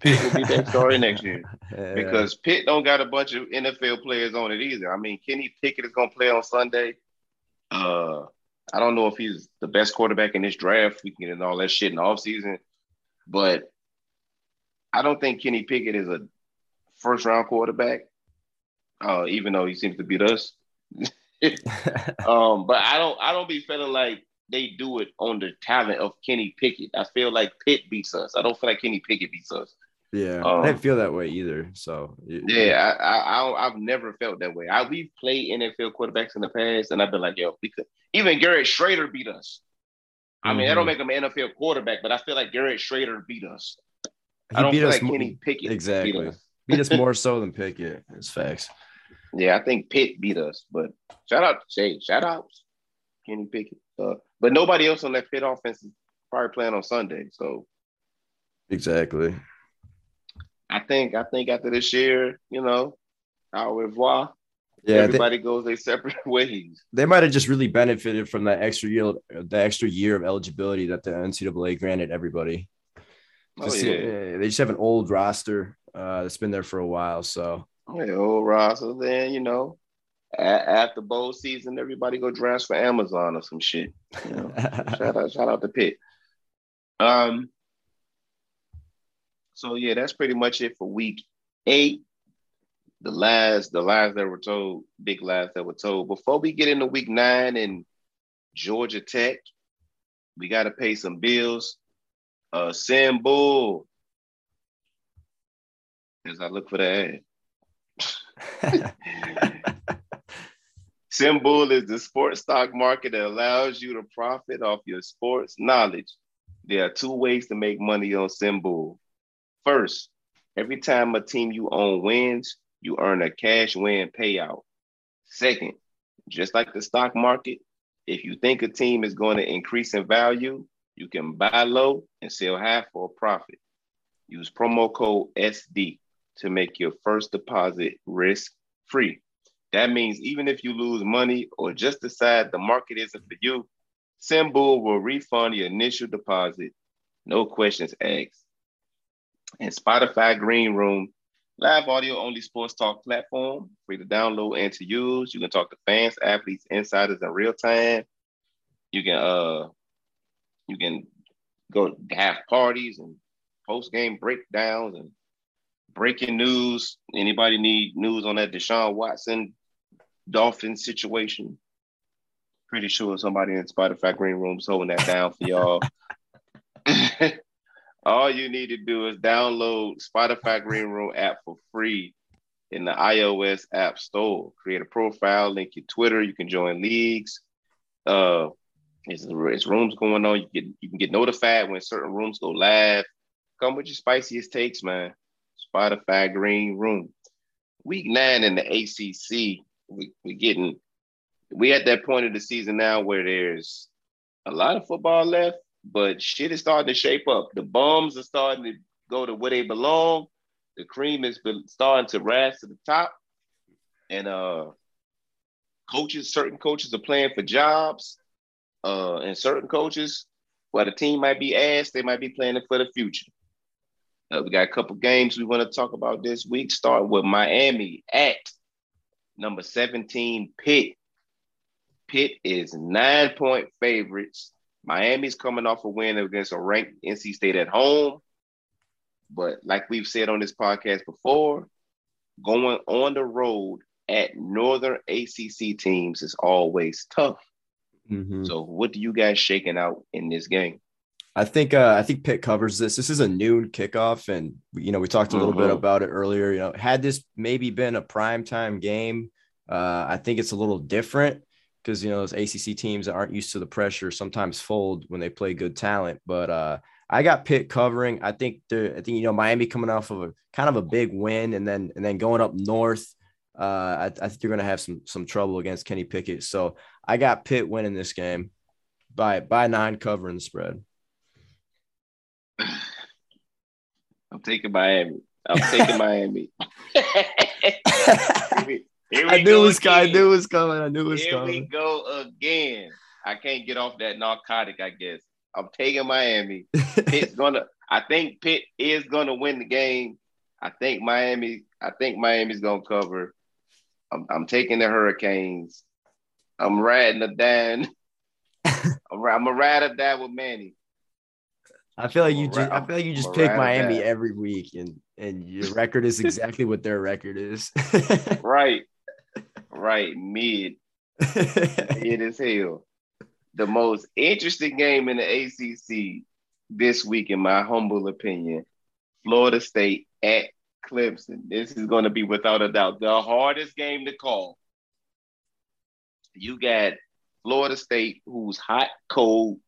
Pitt will be that story next year Yeah. because Pitt don't got a bunch of NFL players on it either. I mean, Kenny Pickett is going to play on Sunday. Uh, I don't know if he's the best quarterback in this draft. We can get into all that shit in the offseason. But I don't think Kenny Pickett is a first round quarterback, uh, even though he seems to beat us. Um, but I don't I don't be feeling like they do it on the talent of Kenny Pickett. I feel like Pitt beats us. I don't feel like Kenny Pickett beats us. yeah. Um, I didn't feel that way either. So Yeah, I, I, I I've never felt that way. I we've played NFL quarterbacks in the past, and I've been like, yo, we could. Even Garrett Shrader beat us. I mean, that don't make him an NFL quarterback, but I feel like Garrett Shrader beat us. He I don't beat feel us like Kenny Pickett exactly. beat us. beat us more so than Pickett. It's facts. Yeah, I think Pitt beat us, but shout out to Jay, shout out Kenny Pickett. Uh, but nobody else on that Pitt offense is probably playing on Sunday. So Exactly. I think I think after this year, you know, au revoir. Yeah, they, Everybody goes their separate ways. they might have just really benefited from that extra year, the extra year of eligibility that the NCAA granted everybody. Oh yeah. they just have an old roster uh, that's been there for a while. So Yeah, old roster. Then, you know, after bowl season, everybody go draft for Amazon or some shit. You know, shout out, shout out to Pitt. Um. So yeah, that's pretty much it for week eight. The lies, the lies that were told, big lies that were told. Before we get into week nine and Georgia Tech, we got to pay some bills. Uh, SimBull. As I look for the ad. SimBull is the sports stock market that allows you to profit off your sports knowledge. There are two ways to make money on SimBull. First, every time a team you own wins, you earn a cash win payout. Second, just like the stock market, if you think a team is going to increase in value, you can buy low and sell high for a profit. Use promo code SD to make your first deposit risk free. That means even if you lose money or just decide the market isn't for you, SimBull will refund your initial deposit, no questions asked. And Spotify Green Room, live audio only sports talk platform, free to download and to use. You can talk to fans, athletes, insiders in real time. You can uh you can go have parties and post game breakdowns and breaking news. Anybody need news on that Deshaun Watson Dolphin situation? Pretty sure somebody in Spotify Green Room's holding that down for y'all. All you need to do is download Spotify Green Room app for free in the iOS app store. Create a profile, link your Twitter. You can join leagues. Uh, it's, it's rooms going on. You get you can get notified when certain rooms go live. Come with your spiciest takes, man. Spotify Green Room. Week nine in the ACC, we we getting we at that point of the season now where there's a lot of football left, but shit is starting to shape up. The bums are starting to go to where they belong. The cream is starting to rise to the top, and uh, coaches, certain coaches are playing for jobs, uh, and certain coaches, while the team might be asked, they might be planning for the future. Uh, we got a couple games we want to talk about this week. Start with Miami at number 17, Pitt. Pitt is nine point favorites. Miami's coming off a win against a ranked NC State at home. But like we've said on this podcast before, going on the road at Northern ACC teams is always tough. Mm-hmm. So, what do you guys shaking out in this game? I think uh, I think Pitt covers this. This is a noon kickoff, and you know we talked a little mm-hmm. bit about it earlier. You know, had this maybe been a prime time game, uh, I think it's a little different because you know those ACC teams that aren't used to the pressure sometimes fold when they play good talent. But uh, I got Pitt covering. I think the I think you know Miami coming off of a kind of a big win, and then and then going up north. Uh, I, I think you're going to have some some trouble against Kenny Pickett. So I got Pitt winning this game by by nine covering the spread. I'm taking Miami. I'm taking Miami. I knew it was coming. I knew it was coming. I knew it was Here coming. Here we go again. I can't get off that narcotic. I guess I'm taking Miami. Pitt's gonna. I think Pitt is gonna win the game. I think Miami. I think Miami's gonna cover. I'm, I'm taking the Hurricanes. I'm riding the Dan. I'm, I'm a ride or die with Manny. I feel like you just I feel like you just pick Miami every week and and your record is exactly what their record is. right. Right. Mid. it is hell. The most interesting game in the ACC this week, in my humble opinion, Florida State at Clemson. This is going to be without a doubt the hardest game to call. You got Florida State, who's hot, cold,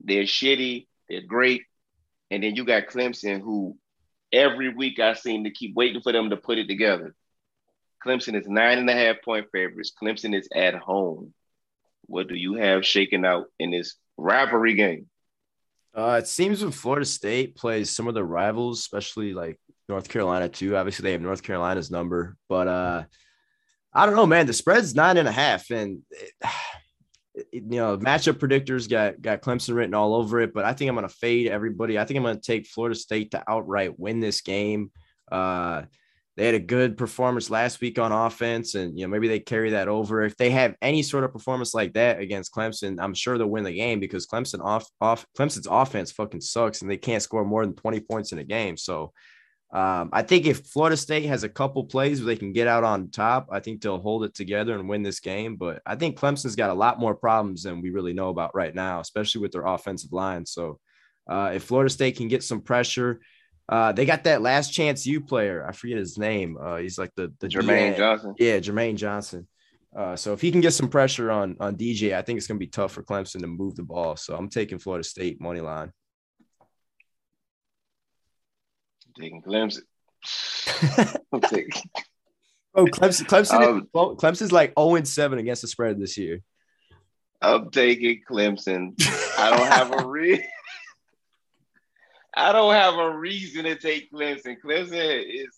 they're shitty, they're great. And then you got Clemson, who every week I seem to keep waiting for them to put it together. Clemson is nine and a half point favorites. Clemson is at home. What do you have shaken out in this rivalry game? Uh, it seems when Florida State plays some of the rivals, especially like North Carolina too. Obviously, they have North Carolina's number, but uh, I don't know, man. The spread's nine and a half, and it, you know, matchup predictors got got Clemson written all over it, but I think I'm going to fade everybody. I think I'm going to take Florida State to outright win this game. Uh, they had a good performance last week on offense, and you know maybe they carry that over. If they have any sort of performance like that against Clemson, I'm sure they'll win the game because Clemson off off Clemson's offense fucking sucks, and they can't score more than 20 points in a game. So um, I think if Florida State has a couple plays where they can get out on top, I think they'll hold it together and win this game. But I think Clemson's got a lot more problems than we really know about right now, especially with their offensive line. So uh, if Florida State can get some pressure, uh, they got that last chance U player. I forget his name. Uh, he's like the the Jermaine Johnson. Yeah, Jermaine Johnson. Uh, so if he can get some pressure on on DJ, I think it's going to be tough for Clemson to move the ball. So I'm taking Florida State money line. Taking Clemson. I'm taking. Oh, Clemson, Clemson, um, Clemson's like 0 and 7 against the spread this year. I'm taking Clemson. I don't have a re- I don't have a reason to take Clemson. Clemson is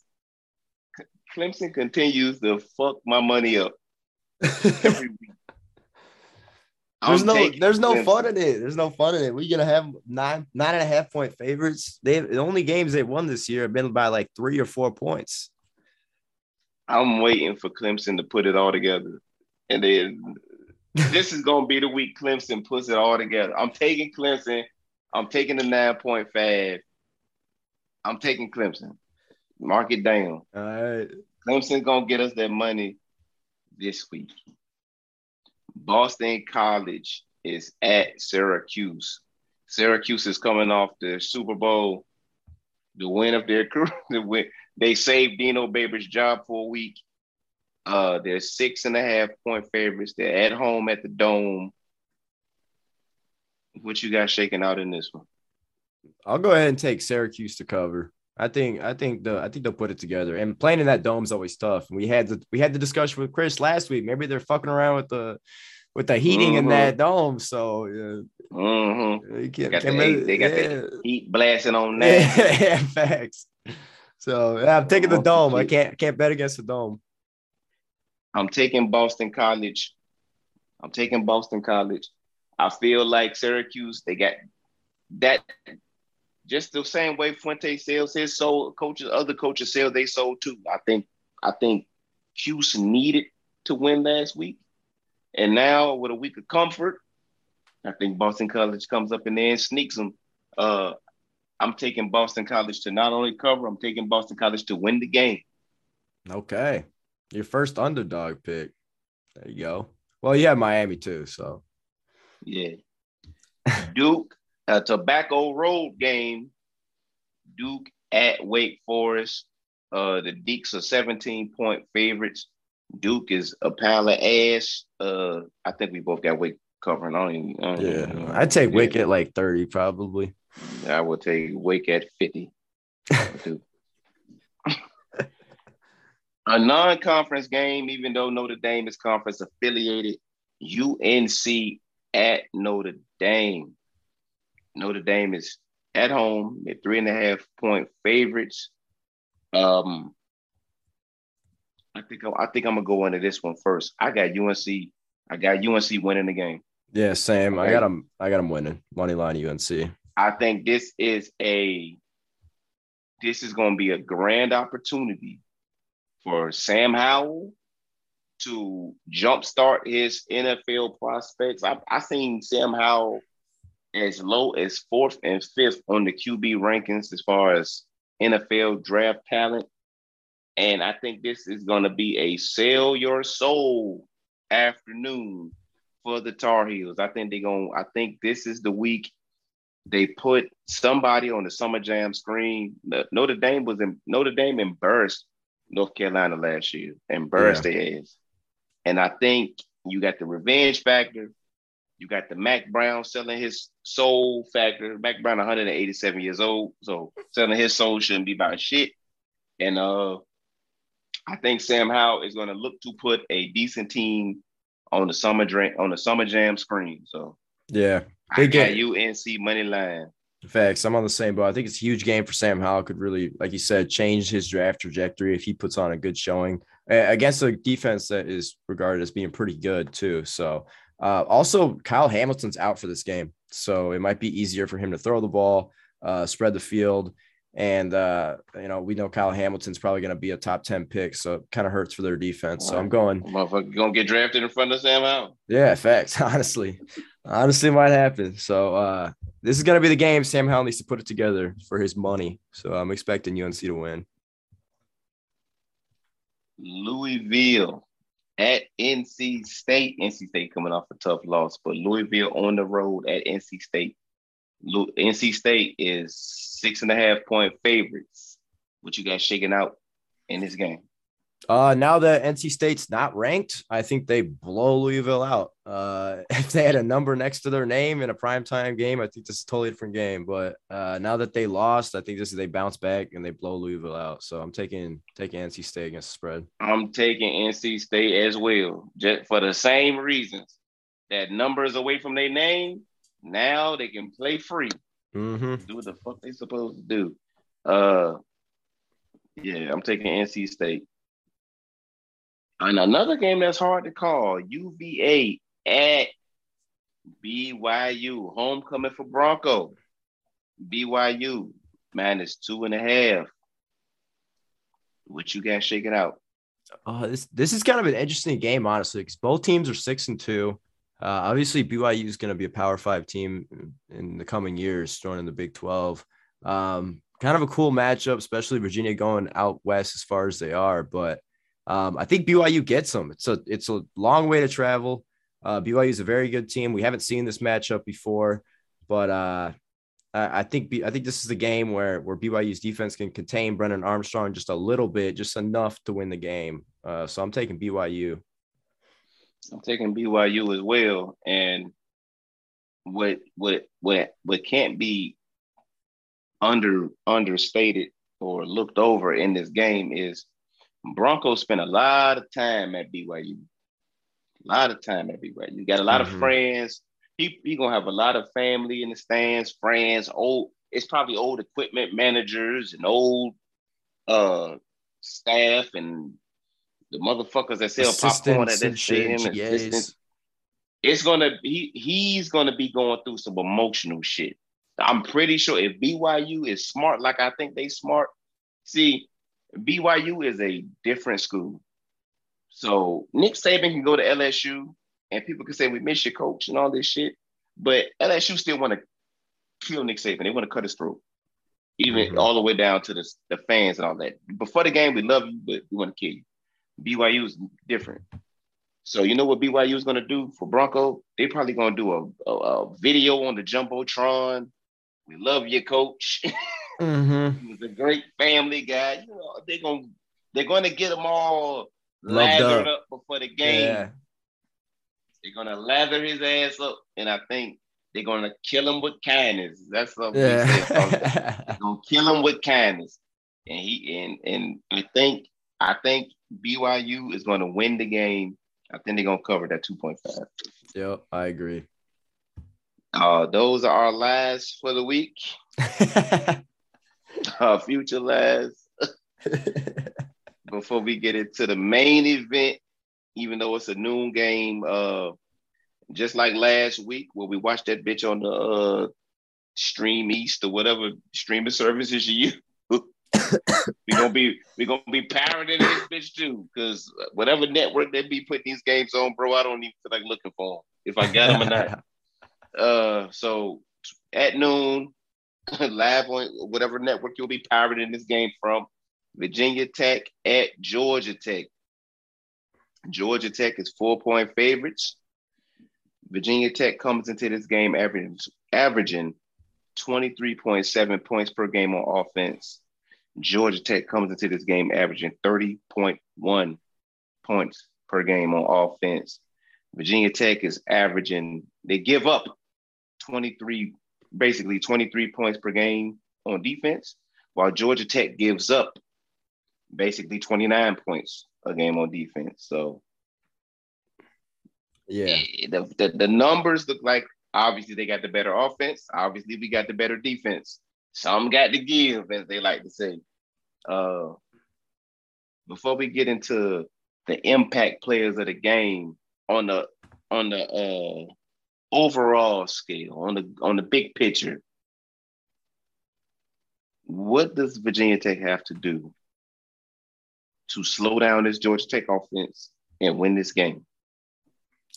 Clemson continues to fuck my money up every week. There's I'm no there's no fun in it. There's no fun in it. We're gonna have nine nine and a half point favorites. They the only games they won this year have been by like three or four points. I'm waiting for Clemson to put it all together. And then this is gonna be the week Clemson puts it all together. I'm taking Clemson. I'm taking the nine point five. I'm taking Clemson. Mark it down. All right. Clemson gonna get us that money this week. Boston College is at Syracuse. Syracuse is coming off the Super Bowl, the win of their career. They saved Dino Babers' job for a week. Uh, they're six and a half point favorites. They're at home at the Dome. What you got shaking out in this one? I'll go ahead and take Syracuse to cover. I think I think the I think they'll put it together. And playing in that dome's always tough. We had the we had the discussion with Chris last week. Maybe they're fucking around with the with the heating in Mhm. that dome. So uh, Mm-hmm. you can't, Got can't the, really- they got yeah. the heat blasting on that. yeah, facts. So yeah, I'm taking the Oh, dome. I can't can't bet against the dome. I'm taking Boston College. I'm taking Boston College. I feel like Syracuse, they got that just the same way Fuente sells his soul, coaches, other coaches sell they sold too. I think I think Cuse needed to win last week. And now with a week of comfort, I think Boston College comes up and then sneaks them. Uh, I'm taking Boston College to not only cover, I'm taking Boston College to win the game. Okay. Your first underdog pick. There you go. Well, you have Miami too, so Yeah. Duke, a tobacco road game. Duke at Wake Forest. Uh, the Deacs are 17 point favorites. Duke is a pile of ass. Uh, I think we both got Wake covering. I don't I don't yeah. even- I'd take yeah. Wake at like 30 probably. I would take Wake at 50. I a non-conference game, even though Notre Dame is conference affiliated, UNC at Notre Dame. Notre Dame is at home at three and a half point favorites. Um, I think I think I'm gonna go into this one first. I got UNC. I got UNC winning the game. Yeah, same. I got him. I got him winning. Money line UNC. I think this is a this is going to be a grand opportunity for Sam Howell to jumpstart his NFL prospects. I I seen Sam Howell as low as fourth and fifth on the QB rankings as far as NFL draft talent. And I think this is going to be a sell your soul afternoon for the Tar Heels. I think they're going I think this is the week they put somebody on the Summer Jam screen. The- Notre Dame was in Notre Dame embarrassed North Carolina last year, embarrassed their ass. And I think you got the revenge factor. You got the Mack Brown selling his soul factor. Mack Brown, 187 years old, so selling his soul shouldn't be about shit. And uh, I think Sam Howell is going to look to put a decent team on the summer jam on the summer jam screen. So Yeah. I Big got game. UNC money line. Facts. I'm on the same boat. I think it's a huge game for Sam Howell. Could really, like you said, change his draft trajectory if he puts on a good showing against a defense that is regarded as being pretty good too. So, uh, also Kyle Hamilton's out for this game, so it might be easier for him to throw the ball, uh, spread the field, and uh, you know we know Kyle Hamilton's probably going to be a top ten pick, so it kind of hurts for their defense. So I'm going, Motherfucker gonna get drafted in front of Sam Howell. yeah, facts. Honestly, honestly, might happen. So uh, this is going to be the game. Sam Howell needs to put it together for his money. So I'm expecting UNC to win. Louisville at NC State. NC State coming off a tough loss, but Louisville on the road at NC State. Lu- NC State is six and a half point favorites. What you got shaking out in this game? Uh, now that NC State's not ranked, I think they blow Louisville out. Uh, if they had a number next to their name in a primetime game, I think this is a totally different game. But uh, now that they lost, I think this is they bounce back and they blow Louisville out. So I'm taking taking NC State against the spread. I'm taking NC State as well, just for the same reasons. That numbers away from their name, now they can play free. Mm-hmm. do what the fuck they supposed to do. Uh, yeah, I'm taking NC State. And another game that's hard to call: UVA at BYU, homecoming for Bronco. BYU minus two and a half. What you got shaking out? Uh, this this is kind of an interesting game, honestly, because both teams are six and two. Uh, obviously, BYU is going to be a Power Five team in the coming years, in the Big Twelve. Um, kind of a cool matchup, especially Virginia going out west as far as they are. But um, I think BYU gets them. It's a it's a long way to travel. Uh, BYU is a very good team. We haven't seen this matchup before, but uh, I I think I think this is the game where where BYU's defense can contain Brennan Armstrong just a little bit, just enough to win the game. Uh, so I'm taking BYU. I'm taking BYU as well. And what what what what can't be under understated or looked over in this game is Broncos spent a lot of time at BYU. A lot of time at BYU. You got a lot Mhm. of friends. He he gonna have a lot of family in the stands, friends, old. It's probably old equipment managers and old uh staff and the motherfuckers that sell popcorn at Assistants that stadium. Assistants. It's gonna he he's gonna be going through some emotional shit. I'm pretty sure if BYU is smart, like I think they smart, see, BYU is a different school. So Nick Saban can go to LSU and people can say we miss your coach and all this shit, but LSU still want to kill Nick Saban. They want to cut his throat, even Mhm. all the way down to the, the fans and all that. Before the game, we love you, but we want to kill you. BYU is different. So you know what BYU is going to do for Bronco? They probably going to do a, a, a video on the jumbotron. We love you, coach. Mm-hmm. he was a great family guy. You know, they're gonna they're gonna get them all Loved lathered up. up. before the game. Yeah. They're gonna lather his ass up, and I think they're gonna kill him with kindness. That's what we said. Yeah. They're gonna kill him with kindness. And he and and I think I think BYU is gonna win the game. I think they're gonna cover that 2.5. yep, I agree. Uh those are our lives for the week. Our future lives. before we get into the main event, even though it's a noon game, uh, just like last week where we watched that bitch on the uh, Stream East or whatever streaming services you use. we gonna be we gonna be pirating this bitch too, because whatever network they be putting these games on, bro, I don't even feel like looking for them if I got them or not. Uh, so at noon, live on whatever network you'll be pirating this game from. Virginia Tech at Georgia Tech. Georgia Tech is four point favorites. Virginia Tech comes into this game averaging, averaging 23.7 points per game on offense. Georgia Tech comes into this game averaging 30.1 points per game on offense. Virginia Tech is averaging, they give up 23, basically 23 points per game on defense, while Georgia Tech gives up basically 29 points a game on defense. So yeah. the, the, the numbers look like obviously they got the better offense. Obviously, we got the better defense. Some got to give, as they like to say. Uh, before we get into the impact players of the game on the on the uh, overall scale, on the on the big picture, what does Virginia Tech have to do to slow down this Georgia Tech offense and win this game?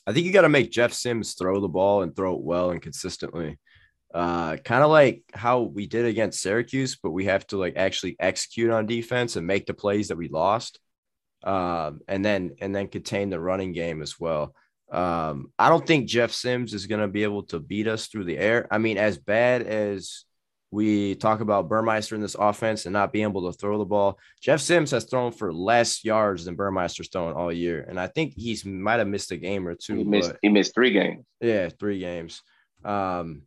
I think you got to make Jeff Sims throw the ball and throw it well and consistently. Uh, kind of like how we did against Syracuse, but we have to like actually execute on defense and make the plays that we lost, um, and then and then contain the running game as well. Um, I don't think Jeff Sims is going to be able to beat us through the air. I mean, as bad as we talk about Burmeister in this offense and not being able to throw the ball, Jeff Sims has thrown for less yards than Burmeister's thrown all year, and I think he's might have missed a game or two. He missed, but- he missed three games. yeah, three games. Um,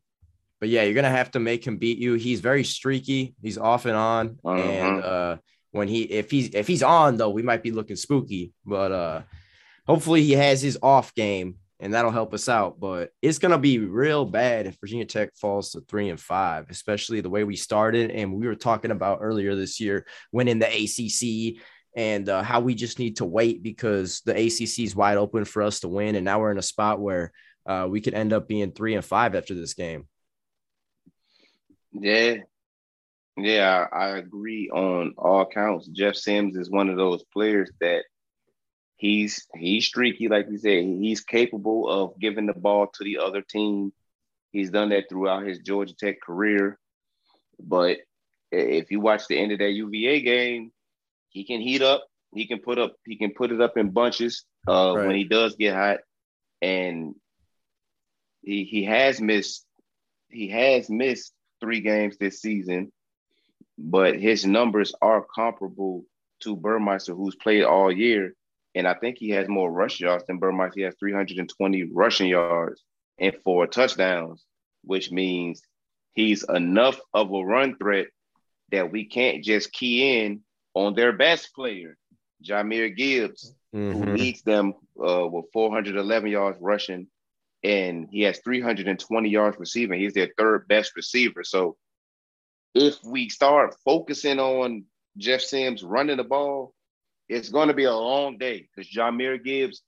but yeah, you're gonna have to make him beat you. He's very streaky. He's off and on, Uh-huh. and uh, when he if he's if he's on though, we might be looking spooky. But uh, hopefully he has his off game, and that'll help us out. But it's gonna be real bad if Virginia Tech falls to three and five, especially the way we started and we were talking about earlier this year, winning the ACC. And uh, how we just need to wait because the ACC is wide open for us to win, and now we're in a spot where uh, we could end up being three and five after this game. Yeah. Yeah, I, I agree on all counts. Jeff Sims is one of those players that he's he's streaky, like you said. He's capable of giving the ball to the other team. He's done that throughout his Georgia Tech career. But if you watch the end of that UVA game, he can heat up. He can put up. He can put it up in bunches uh, Right. when he does get hot, and he he has missed. He has missed three games this season, but his numbers are comparable to Burmeister, who's played all year. And I think he has more rush yards than Burmeister. He has 320 rushing yards and four touchdowns, which means he's enough of a run threat that we can't just key in on their best player, Jahmyr Gibbs, who Mhm. leads them uh, with 411 yards rushing, and he has 320 yards receiving. He's their third best receiver. So if we start focusing on Jeff Sims running the ball, it's going to be a long day because Jahmyr Gibbs,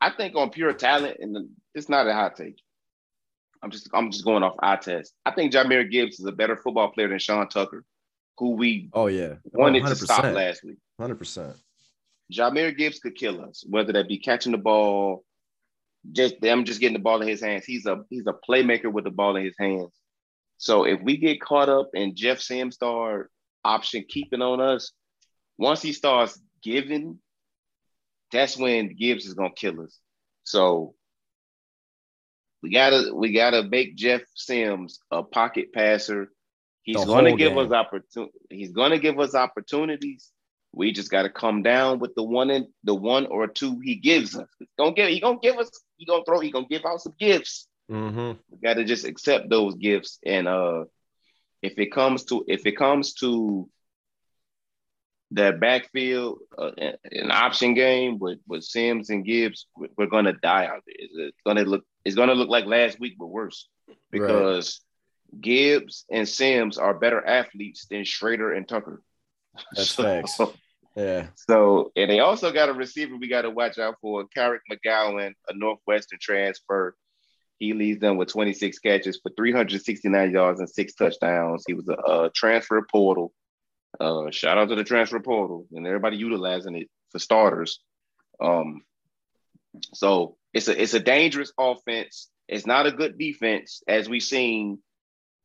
I think on pure talent, and it's not a hot take. I'm just I'm just going off eye test. I think Jahmyr Gibbs is a better football player than Sean Tucker, who we Oh yeah, wanted to stop last week. Hundred percent. Jahmyr Gibbs could kill us, whether that be catching the ball, just them just getting the ball in his hands. He's a he's a playmaker with the ball in his hands. So if we get caught up in Jeff Sims star option keeping on us, once he starts giving, that's when Gibbs is gonna kill us. So we gotta we gotta make Jeff Sims a pocket passer. He's gonna give game. us opportunity. He's gonna give us opportunities. We just gotta come down with the one and the one or two he gives us. He's gonna give. He gonna give us. He gonna throw. He gonna give out some gifts. Mm-hmm. We gotta just accept those gifts. And uh, if it comes to if it comes to that backfield, uh, an option game with with Sims and Gibbs, we- we're gonna die out there. It's it's gonna look. It's gonna look like last week, but worse because Gibbs and Sims are better athletes than Shrader and Tucker. That's facts. Yeah. So, and they also got a receiver we got to watch out for, Kyric McGowan, a Northwestern transfer. He leads them with 26 catches for 369 yards and six touchdowns. He was a, a transfer portal. Uh, shout out to the transfer portal and everybody utilizing it for starters. Um, so it's a it's a dangerous offense. It's not a good defense, as we've seen.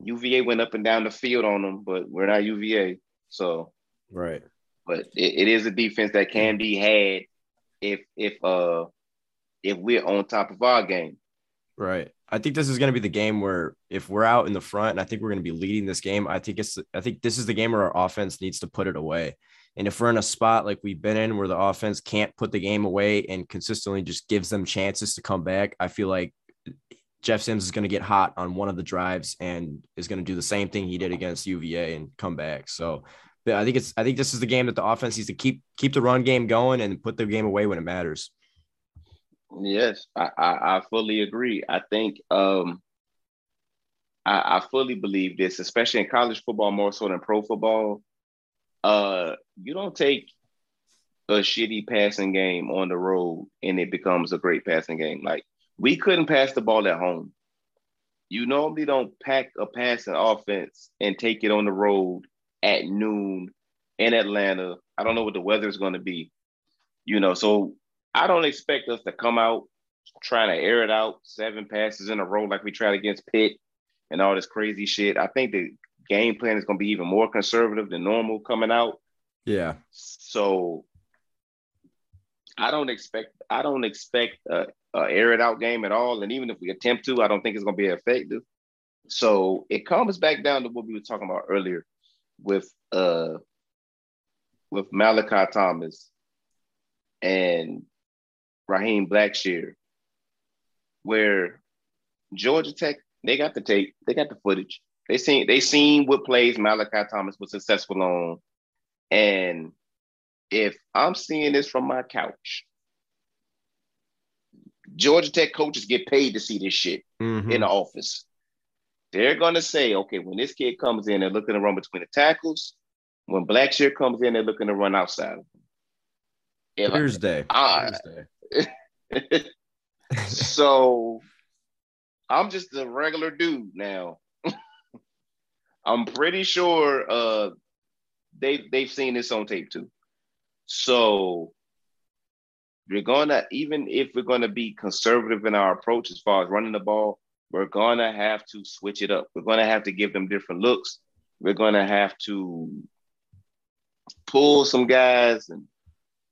UVA went up and down the field on them, but we're not UVA. So Right. but it, it is a defense that can be had if if uh if we're on top of our game. Right. I think this is going to be the game where if we're out in the front and I think we're going to be leading this game, I think it's I think this is the game where our offense needs to put it away. And if we're in a spot like we've been in where the offense can't put the game away and consistently just gives them chances to come back, I feel like Jeff Sims is going to get hot on one of the drives and is going to do the same thing he did against UVA and come back. So I think it's I think this is the game that the offense needs to keep keep the run game going and put the game away when it matters. Yes, I, I, I fully agree. I think um I, I fully believe this, especially in college football more so than pro football. Uh you don't take a shitty passing game on the road and it becomes a great passing game. Like we couldn't pass the ball at home. You normally don't pack a passing offense and take it on the road at noon in Atlanta. I don't know what the weather is going to be. You know, so I don't expect us to come out trying to air it out seven passes in a row like we tried against Pitt and all this crazy shit. I think the game plan is going to be even more conservative than normal coming out. Yeah. So I don't expect I don't expect a, a air it out game at all. And even if we attempt to, I don't think it's going to be effective. So it comes back down to what we were talking about earlier with uh with Malachi Thomas and Raheem Blackshear, where Georgia Tech they got the tape, they got the footage. They seen they seen what plays Malachi Thomas was successful on, and if I'm seeing this from my couch, Georgia Tech coaches get paid to see this shit Mhm. in the office. They're gonna say, okay, when this kid comes in, they're looking to run between the tackles. When Blackshear comes in, they're looking to run outside. If I- Thursday. Ah. Thursday. so I'm just a regular dude now. I'm pretty sure uh they they've seen this on tape too. So we're gonna even if we're gonna be conservative in our approach as far as running the ball, we're gonna have to switch it up. We're gonna have to give them different looks. We're gonna have to pull some guys and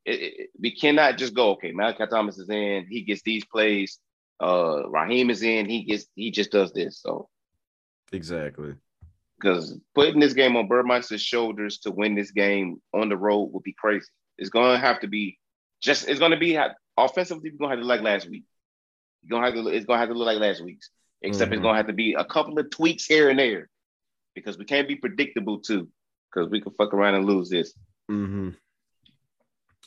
it, it- we cannot just go, okay, Malachi Thomas is in, he gets these plays. Uh Raheem is in, he gets he just does this. So Exactly. because putting this game on Burmeister's shoulders to win this game on the road would be crazy. It's gonna have to be just it's gonna be offensively, we're gonna have to look like last week. You're gonna have to it's gonna have to look like last week's, except Mhm. it's gonna have to be a couple of tweaks here and there. because we can't be predictable too, because we can fuck around and lose this. Mm-hmm.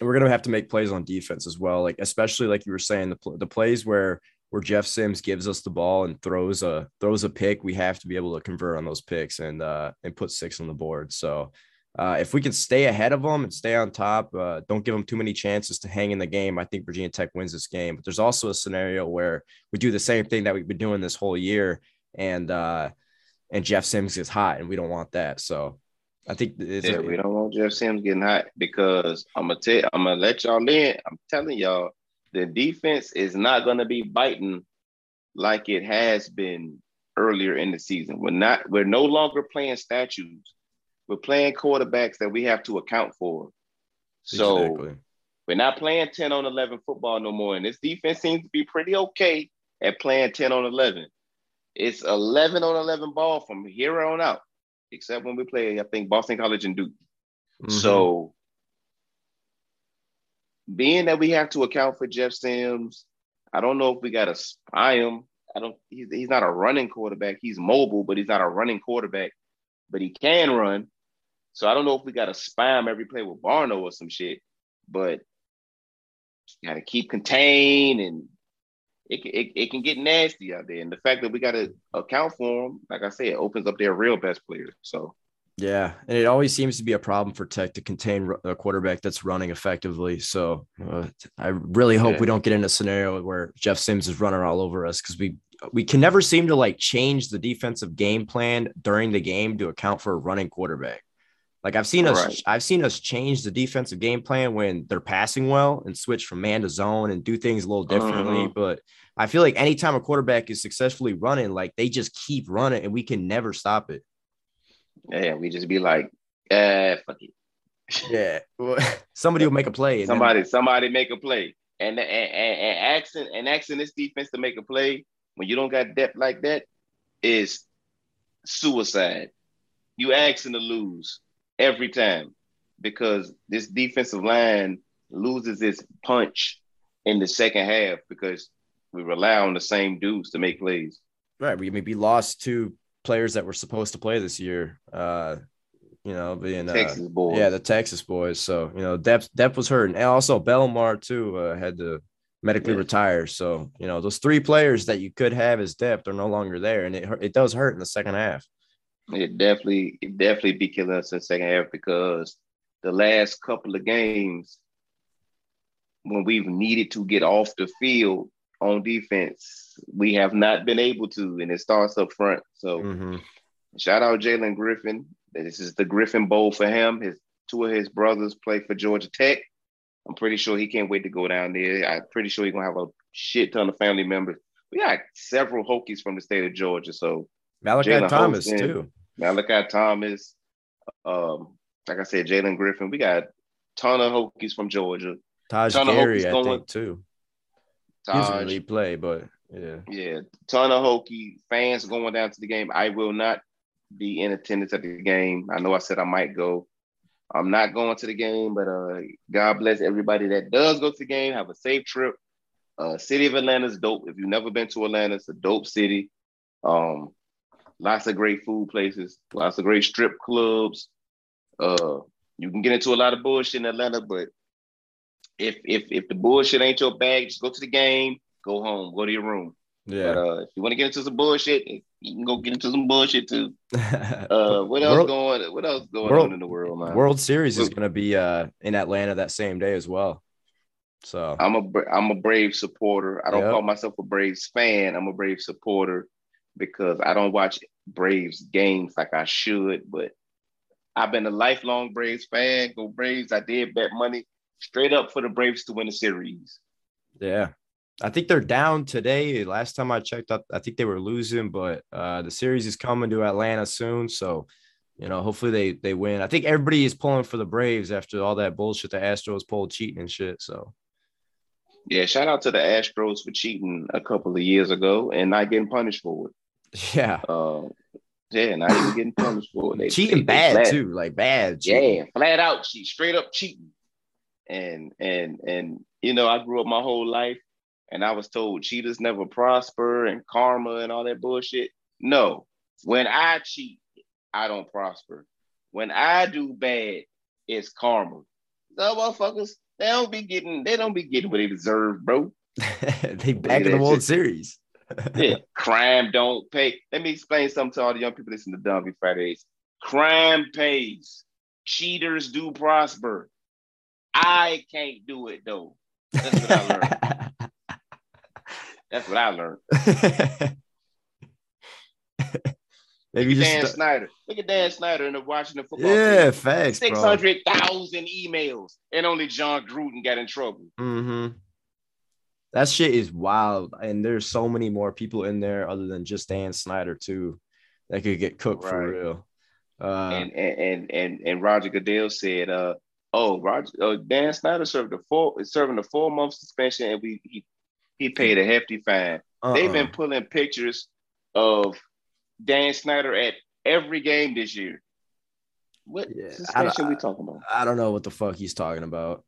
We're gonna have to make plays on defense as well, like especially like you were saying, the the plays where where Jeff Sims gives us the ball and throws a throws a pick, we have to be able to convert on those picks and uh and put six on the board. So uh, if we can stay ahead of them and stay on top, uh, don't give them too many chances to hang in the game. I think Virginia Tech wins this game. But there's also a scenario where we do the same thing that we've been doing this whole year, and uh, and Jeff Sims is hot, and we don't want that. So I think yeah, a, we don't want Jeff Sims getting hot because I'm gonna tell, I'm gonna let y'all in. I'm telling y'all, the defense is not gonna be biting like it has been earlier in the season. We're not. We're no longer playing statues we're playing quarterbacks that we have to account for. So exactly. we're not playing 10 on 11 football no more. And this defense seems to be pretty okay at playing 10 on 11. It's 11 on 11 ball from here on out, except when we play, I think, Boston College and Duke. Mm-hmm. So being that we have to account for Jeff Sims, I don't know if we got to spy him. I don't. He's, he's not a running quarterback. He's mobile, but he's not a running quarterback. But he can run. So I don't know if we got to spam every play with Barno or some shit, but got to keep contained and it, it, it can get nasty out there. And the fact that we got to account for them, like I said, opens up their real best players. So yeah, and it always seems to be a problem for Tech to contain a quarterback that's running effectively. So uh, I really hope yeah. we don't get in a scenario where Jeff Sims is running all over us because we we can never seem to like change the defensive game plan during the game to account for a running quarterback. Like I've seen us, right. I've seen us change the defensive game plan when they're passing well and switch from man to zone and do things a little differently. Uh-huh. But I feel like anytime a quarterback is successfully running, like they just keep running and we can never stop it. Yeah, we just be like, eh, fuck it. Yeah, somebody will make a play. somebody, then... somebody make a play, and and and, and asking and asking this defense to make a play when you don't got depth like that is suicide. You asking to lose every time because this defensive line loses its punch in the second half because we rely on the same dudes to make plays. Right. We maybe lost two players that were supposed to play this year. Uh, you know, being uh, Texas boys. Yeah, the Texas boys. So you know, depth depth was hurt, and also Belmar too uh, had to medically yeah. retire. So you know, those three players that you could have as depth are no longer there, and it it does hurt in the second half. It definitely, it definitely be killing us in the second half because the last couple of games, when we've needed to get off the field on defense, we have not been able to, and it starts up front. So, mm-hmm. shout out Jalen Griffin. This is the Griffin Bowl for him. His two of his brothers play for Georgia Tech. I'm pretty sure he can't wait to go down there. I'm pretty sure he's gonna have a shit ton of family members. We got several Hokies from the state of Georgia, so Malachi Jalen Thomas too. Malachi Thomas, um, like I said, Jalen Griffin. We got a ton of Hokies from Georgia. Taj ton Gary, I going. think too. Taj, he doesn't really play, but yeah, yeah, ton of Hokie fans going down to the game. I will not be in attendance at the game. I know I said I might go. I'm not going to the game, but uh, God bless everybody that does go to the game. Have a safe trip. Uh, city of Atlanta is dope. If you've never been to Atlanta, it's a dope city. Um, lots of great food places, lots of great strip clubs. Uh, you can get into a lot of bullshit in Atlanta, but if if if the bullshit ain't your bag, just go to the game, go home, go to your room. Yeah. But uh, if you want to get into some bullshit, you can go get into some bullshit too. Uh, what else world, going? What else going world, on in the world, man? World Series is going to be uh in Atlanta that same day as well. So I'm a I'm a Brave supporter. I don't yep. call myself a Braves fan. I'm a Brave supporter because I don't watch Braves games like I should, but I've been a lifelong Braves fan. Go Braves. I did bet money straight up for the Braves to win the series. Yeah. I think they're down today. Last time I checked, I think they were losing, but uh, the series is coming to Atlanta soon. So, you know, hopefully they they win. I think everybody is pulling for the Braves after all that bullshit the Astros pulled cheating and shit. So, yeah, shout out to the Astros for cheating a couple of years ago and not getting punished for it. Yeah. Uh, yeah, not even getting punished for it. They, cheating they, they bad too, like bad. Cheating. Yeah, flat out cheat, straight up cheating. And and and you know, I grew up my whole life and I was told cheaters never prosper and karma and all that bullshit. No, when I cheat, I don't prosper. When I do bad, it's karma. The motherfuckers, they don't be getting, they don't be getting what they deserve, bro. they back in the World shit. Series. Yeah, crime don't pay. Let me explain something to all the young people listening to Dumpy Fridays. Crime pays. Cheaters do prosper. I can't do it though. That's what I learned. That's what I learned. Maybe Look at Dan just Snyder. Look at Dan Snyder in the Washington football yeah, team. facts. Six hundred thousand emails, and only Jon Gruden got in trouble. Mm-hmm. That shit is wild, and there's so many more people in there other than just Dan Snyder too, that could get cooked for real. Uh, and, and and and and Roger Goodell said, uh, "Oh, Roger, uh, Dan Snyder served a four, is serving a four month suspension, and we he he paid a hefty fine. They've uh-uh. been pulling pictures of Dan Snyder at every game this year. What Yeah, suspension we talking about? I don't know what the fuck he's talking about.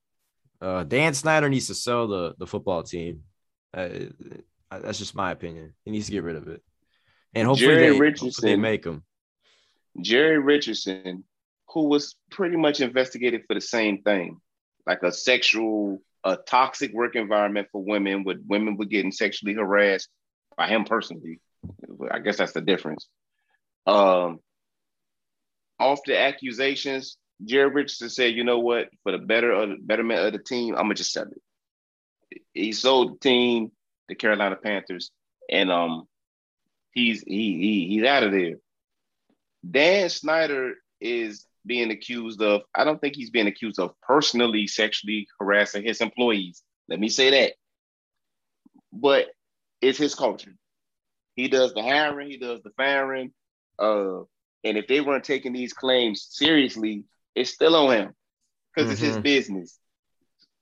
Uh, Dan Snyder needs to sell the the football team. Uh, that's just my opinion. He needs to get rid of it, and hopefully Jerry they, hopefully they make him. Jerry Richardson, who was pretty much investigated for the same thing, like a sexual, a toxic work environment for women, with women were getting sexually harassed by him personally. I guess that's the difference. Um, off the accusations, Jerry Richardson said, "You know what? For the better of the betterment of the team, I'm gonna just sell it." He sold the team, the Carolina Panthers, and um, he's he, he he's out of there. Dan Snyder is being accused of, I don't think he's being accused of personally sexually harassing his employees. Let me say that. But it's his culture. He does the hiring, he does the firing. Uh, and if they weren't taking these claims seriously, it's still on him because it's his Mhm. business.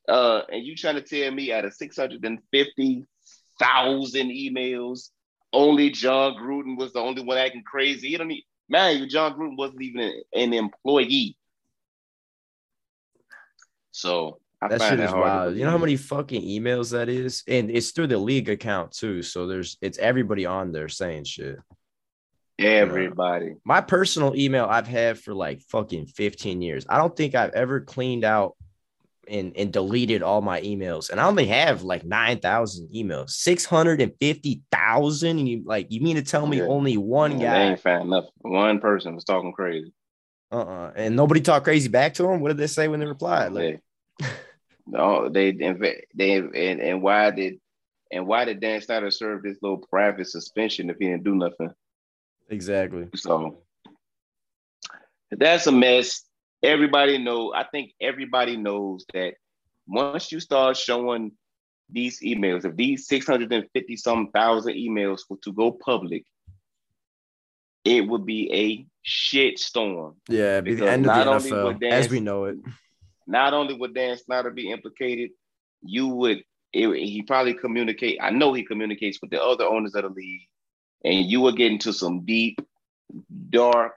Uh, and you trying to tell me out of 650,000 emails, only Jon Gruden was the only one acting crazy. You don't need, man, even Jon Gruden wasn't even an, employee. So I That shit is wild. You know how many fucking emails that is, and it's through the league account too. So there's it's everybody on there saying shit. Everybody. My personal email I've had for like fucking 15 years. I don't think I've ever cleaned out and, and deleted all my emails. And I only have like 9,000 emails, 650,000. And you like, you mean to tell me Yeah. only one They guy? ain't found nothing. One person was talking crazy. Uh-uh. And nobody talked crazy back to him. What did they say when they replied? Like, They, no, they inve- they and, and why did and why did Dan Snyder serve this little private suspension if he didn't do nothing? Exactly. So that's a mess. Everybody know. I think everybody knows that once you start showing these emails, if these six hundred and fifty some thousand emails were to go public, it would be a shit storm. Yeah, be the Because end of the NFL Dan- as we know it. Not only would Dan Snyder be implicated, you would. It, he probably communicate. I know he communicates with the other owners of the league, and you will get into some deep, dark,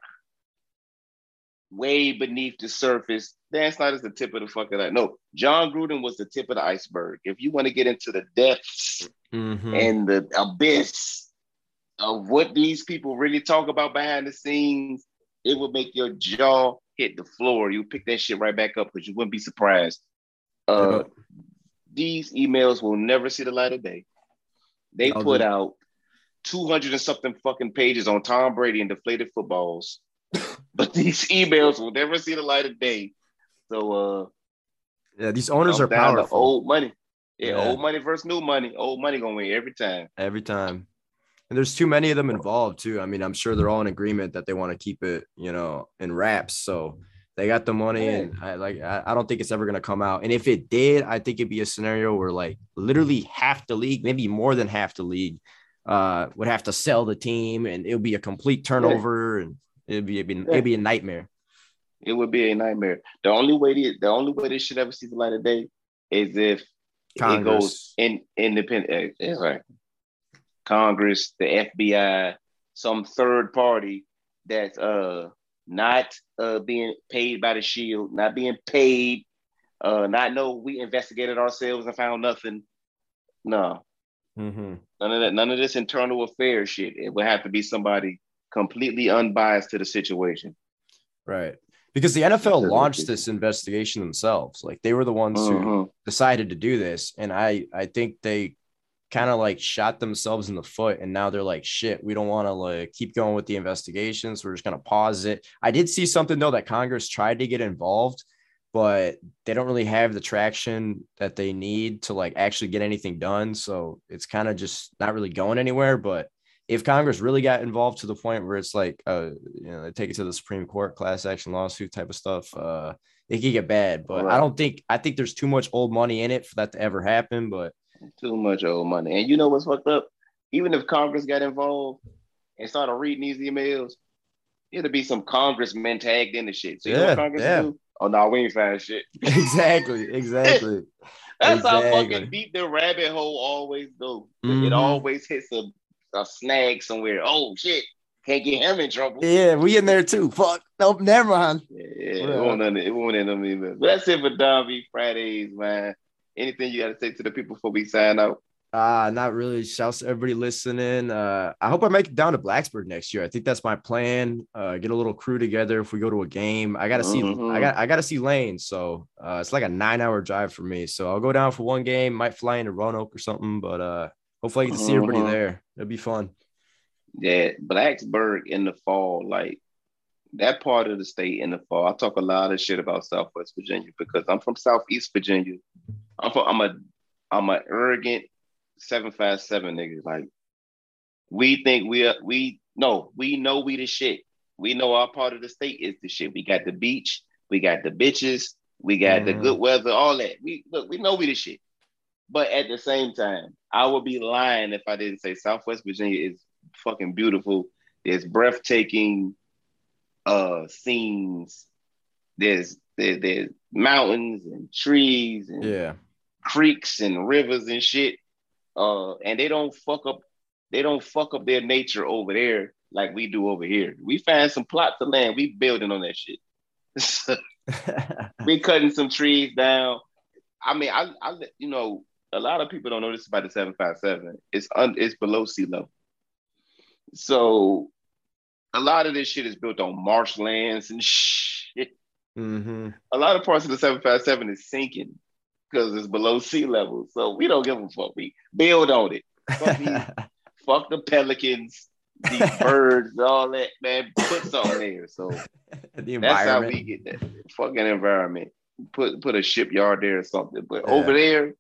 way beneath the surface. Dan Snyder's the tip of the fucking iceberg. No, Jon Gruden was the tip of the iceberg. If you want to get into the depths Mhm. and the abyss of what these people really talk about behind the scenes, it will make your jaw hit the floor. You pick that shit right back up because you wouldn't be surprised. Uh, Yep. These emails will never see the light of day. They put do. out 200 and something fucking pages on Tom Brady and deflated footballs. but these emails will never see the light of day. So uh Yeah, these owners are powerful old money. Yeah, Yeah. old money versus new money. Old money gonna win every time. every time. And there's too many of them involved too. I mean, I'm sure they're all in agreement that they want to keep it, you know, in wraps. So they got the money, and I like I, I don't think it's ever gonna come out. And if it did, I think it'd be a scenario where like literally half the league, maybe more than half the league, uh, would have to sell the team, and it would be a complete turnover, and it'd be it'd be, it'd be a nightmare. It would be a nightmare. The only way the, the only way this should ever see the light of day is if it goes in independent. That's right. Congress, the FBI, some third party that's uh not uh being paid by the shield, not being paid, uh not know we investigated ourselves and found nothing. No, Mhm. none of that, none of this internal affairs shit. It would have to be somebody completely unbiased to the situation. Right. Because the NFL launched this investigation themselves. Like they were the ones who Mhm. decided to do this. And I I think they kind of like shot themselves in the foot and now they're like shit we don't want to like keep going with the investigations we're just going to pause it i did see something though that congress tried to get involved but they don't really have the traction that they need to like actually get anything done so it's kind of just not really going anywhere but if congress really got involved to the point where it's like uh you know they take it to the supreme court class action lawsuit type of stuff uh it could get bad but i don't think i think there's too much old money in it for that to ever happen but Too much old money. And you know what's fucked up? Even if Congress got involved and started reading these emails, it'll be some congressmen tagged in the shit. So you know Yeah, what Congress yeah. do? Oh no, we ain't find shit. exactly, exactly. That's how fucking deep the rabbit hole always go. Mhm. It always hits a, a snag somewhere. Oh shit. Can't get him in trouble. Yeah, we in there too. Fuck. Nope, never mind. Yeah, it won't end. It won't end. But that's it for Don B Fridays, man. Anything you got to say to the people before we sign out? Uh, not really. Shouts to everybody listening. Uh, I hope I make it down to Blacksburg next year. I think that's my plan. Uh, get a little crew together if we go to a game. I gotta see. Mhm. I got. I gotta see Lane. So uh, it's like a nine-hour drive for me. So I'll go down for one game. Might fly into Roanoke or something. But uh, hopefully I get to see everybody Mhm. there. It'll be fun. Yeah, Blacksburg in the fall, like that part of the state in the fall. I talk a lot of shit about Southwest Virginia because I'm from Southeast Virginia. I'm from, I'm a I'm a arrogant seven five seven nigga. Like we think we are we no, we know we the shit. We know our part of the state is the shit. We got the beach, we got the bitches, we got the Mhm. good weather, all that. We look, we know we the shit. But at the same time, I would be lying if I didn't say Southwest Virginia is fucking beautiful. There's breathtaking uh scenes. There's there, there's mountains and trees and Yeah. creeks and rivers and shit. Uh, and they don't fuck up. They don't fuck up their nature over there like we do over here. We find some plots of land. We building on that shit. we cutting some trees down. I mean, I, I, you know, a lot of people don't know this about the seven five seven. It's un, it's below sea level. So, a lot of this shit is built on marshlands and shit. hmm A lot of parts of the seven five seven is sinking because it's below sea level. So we don't give a fuck. We build on it. Fuck, these, fuck the pelicans, these birds, all that. Man, put something there. So the that's how we get that fucking environment. Put put a shipyard there or something. But Yeah. over there,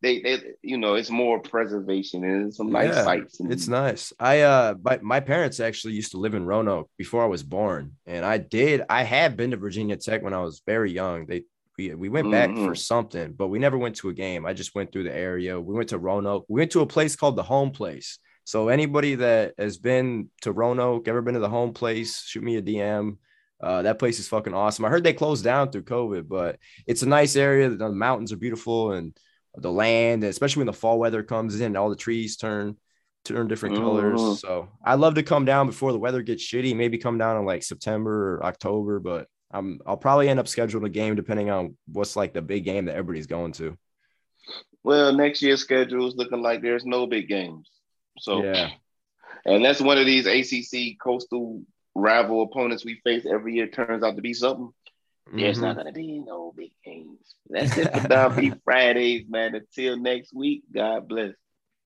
they they you know it's more preservation and it's some nice Yeah, sights. And, It's nice. I uh my, my parents actually used to live in Roanoke before I was born. And I did I have been to Virginia Tech when I was very young. They we, we went back for Mhm. something, but we never went to a game. I just went through the area. We went to Roanoke. We went to a place called the home place. So anybody that has been to Roanoke, ever been to the home place, shoot me a DM. Uh, that place is fucking awesome. I heard they closed down through COVID, but it's a nice area. The mountains are beautiful and the land, especially when the fall weather comes in, all the trees turn turn different Mhm. colors. So I love to come down before the weather gets shitty. Maybe come down in like September or October, but I'm I'll probably end up scheduling a game depending on what's like the big game that everybody's going to. well, next year's schedule is looking like there's no big games. So Yeah. and that's one of these ACC coastal rival opponents we face every year turns out to be something, there's Mhm. not gonna be no big games. That's it for B Fridays, man. Until next week, God bless.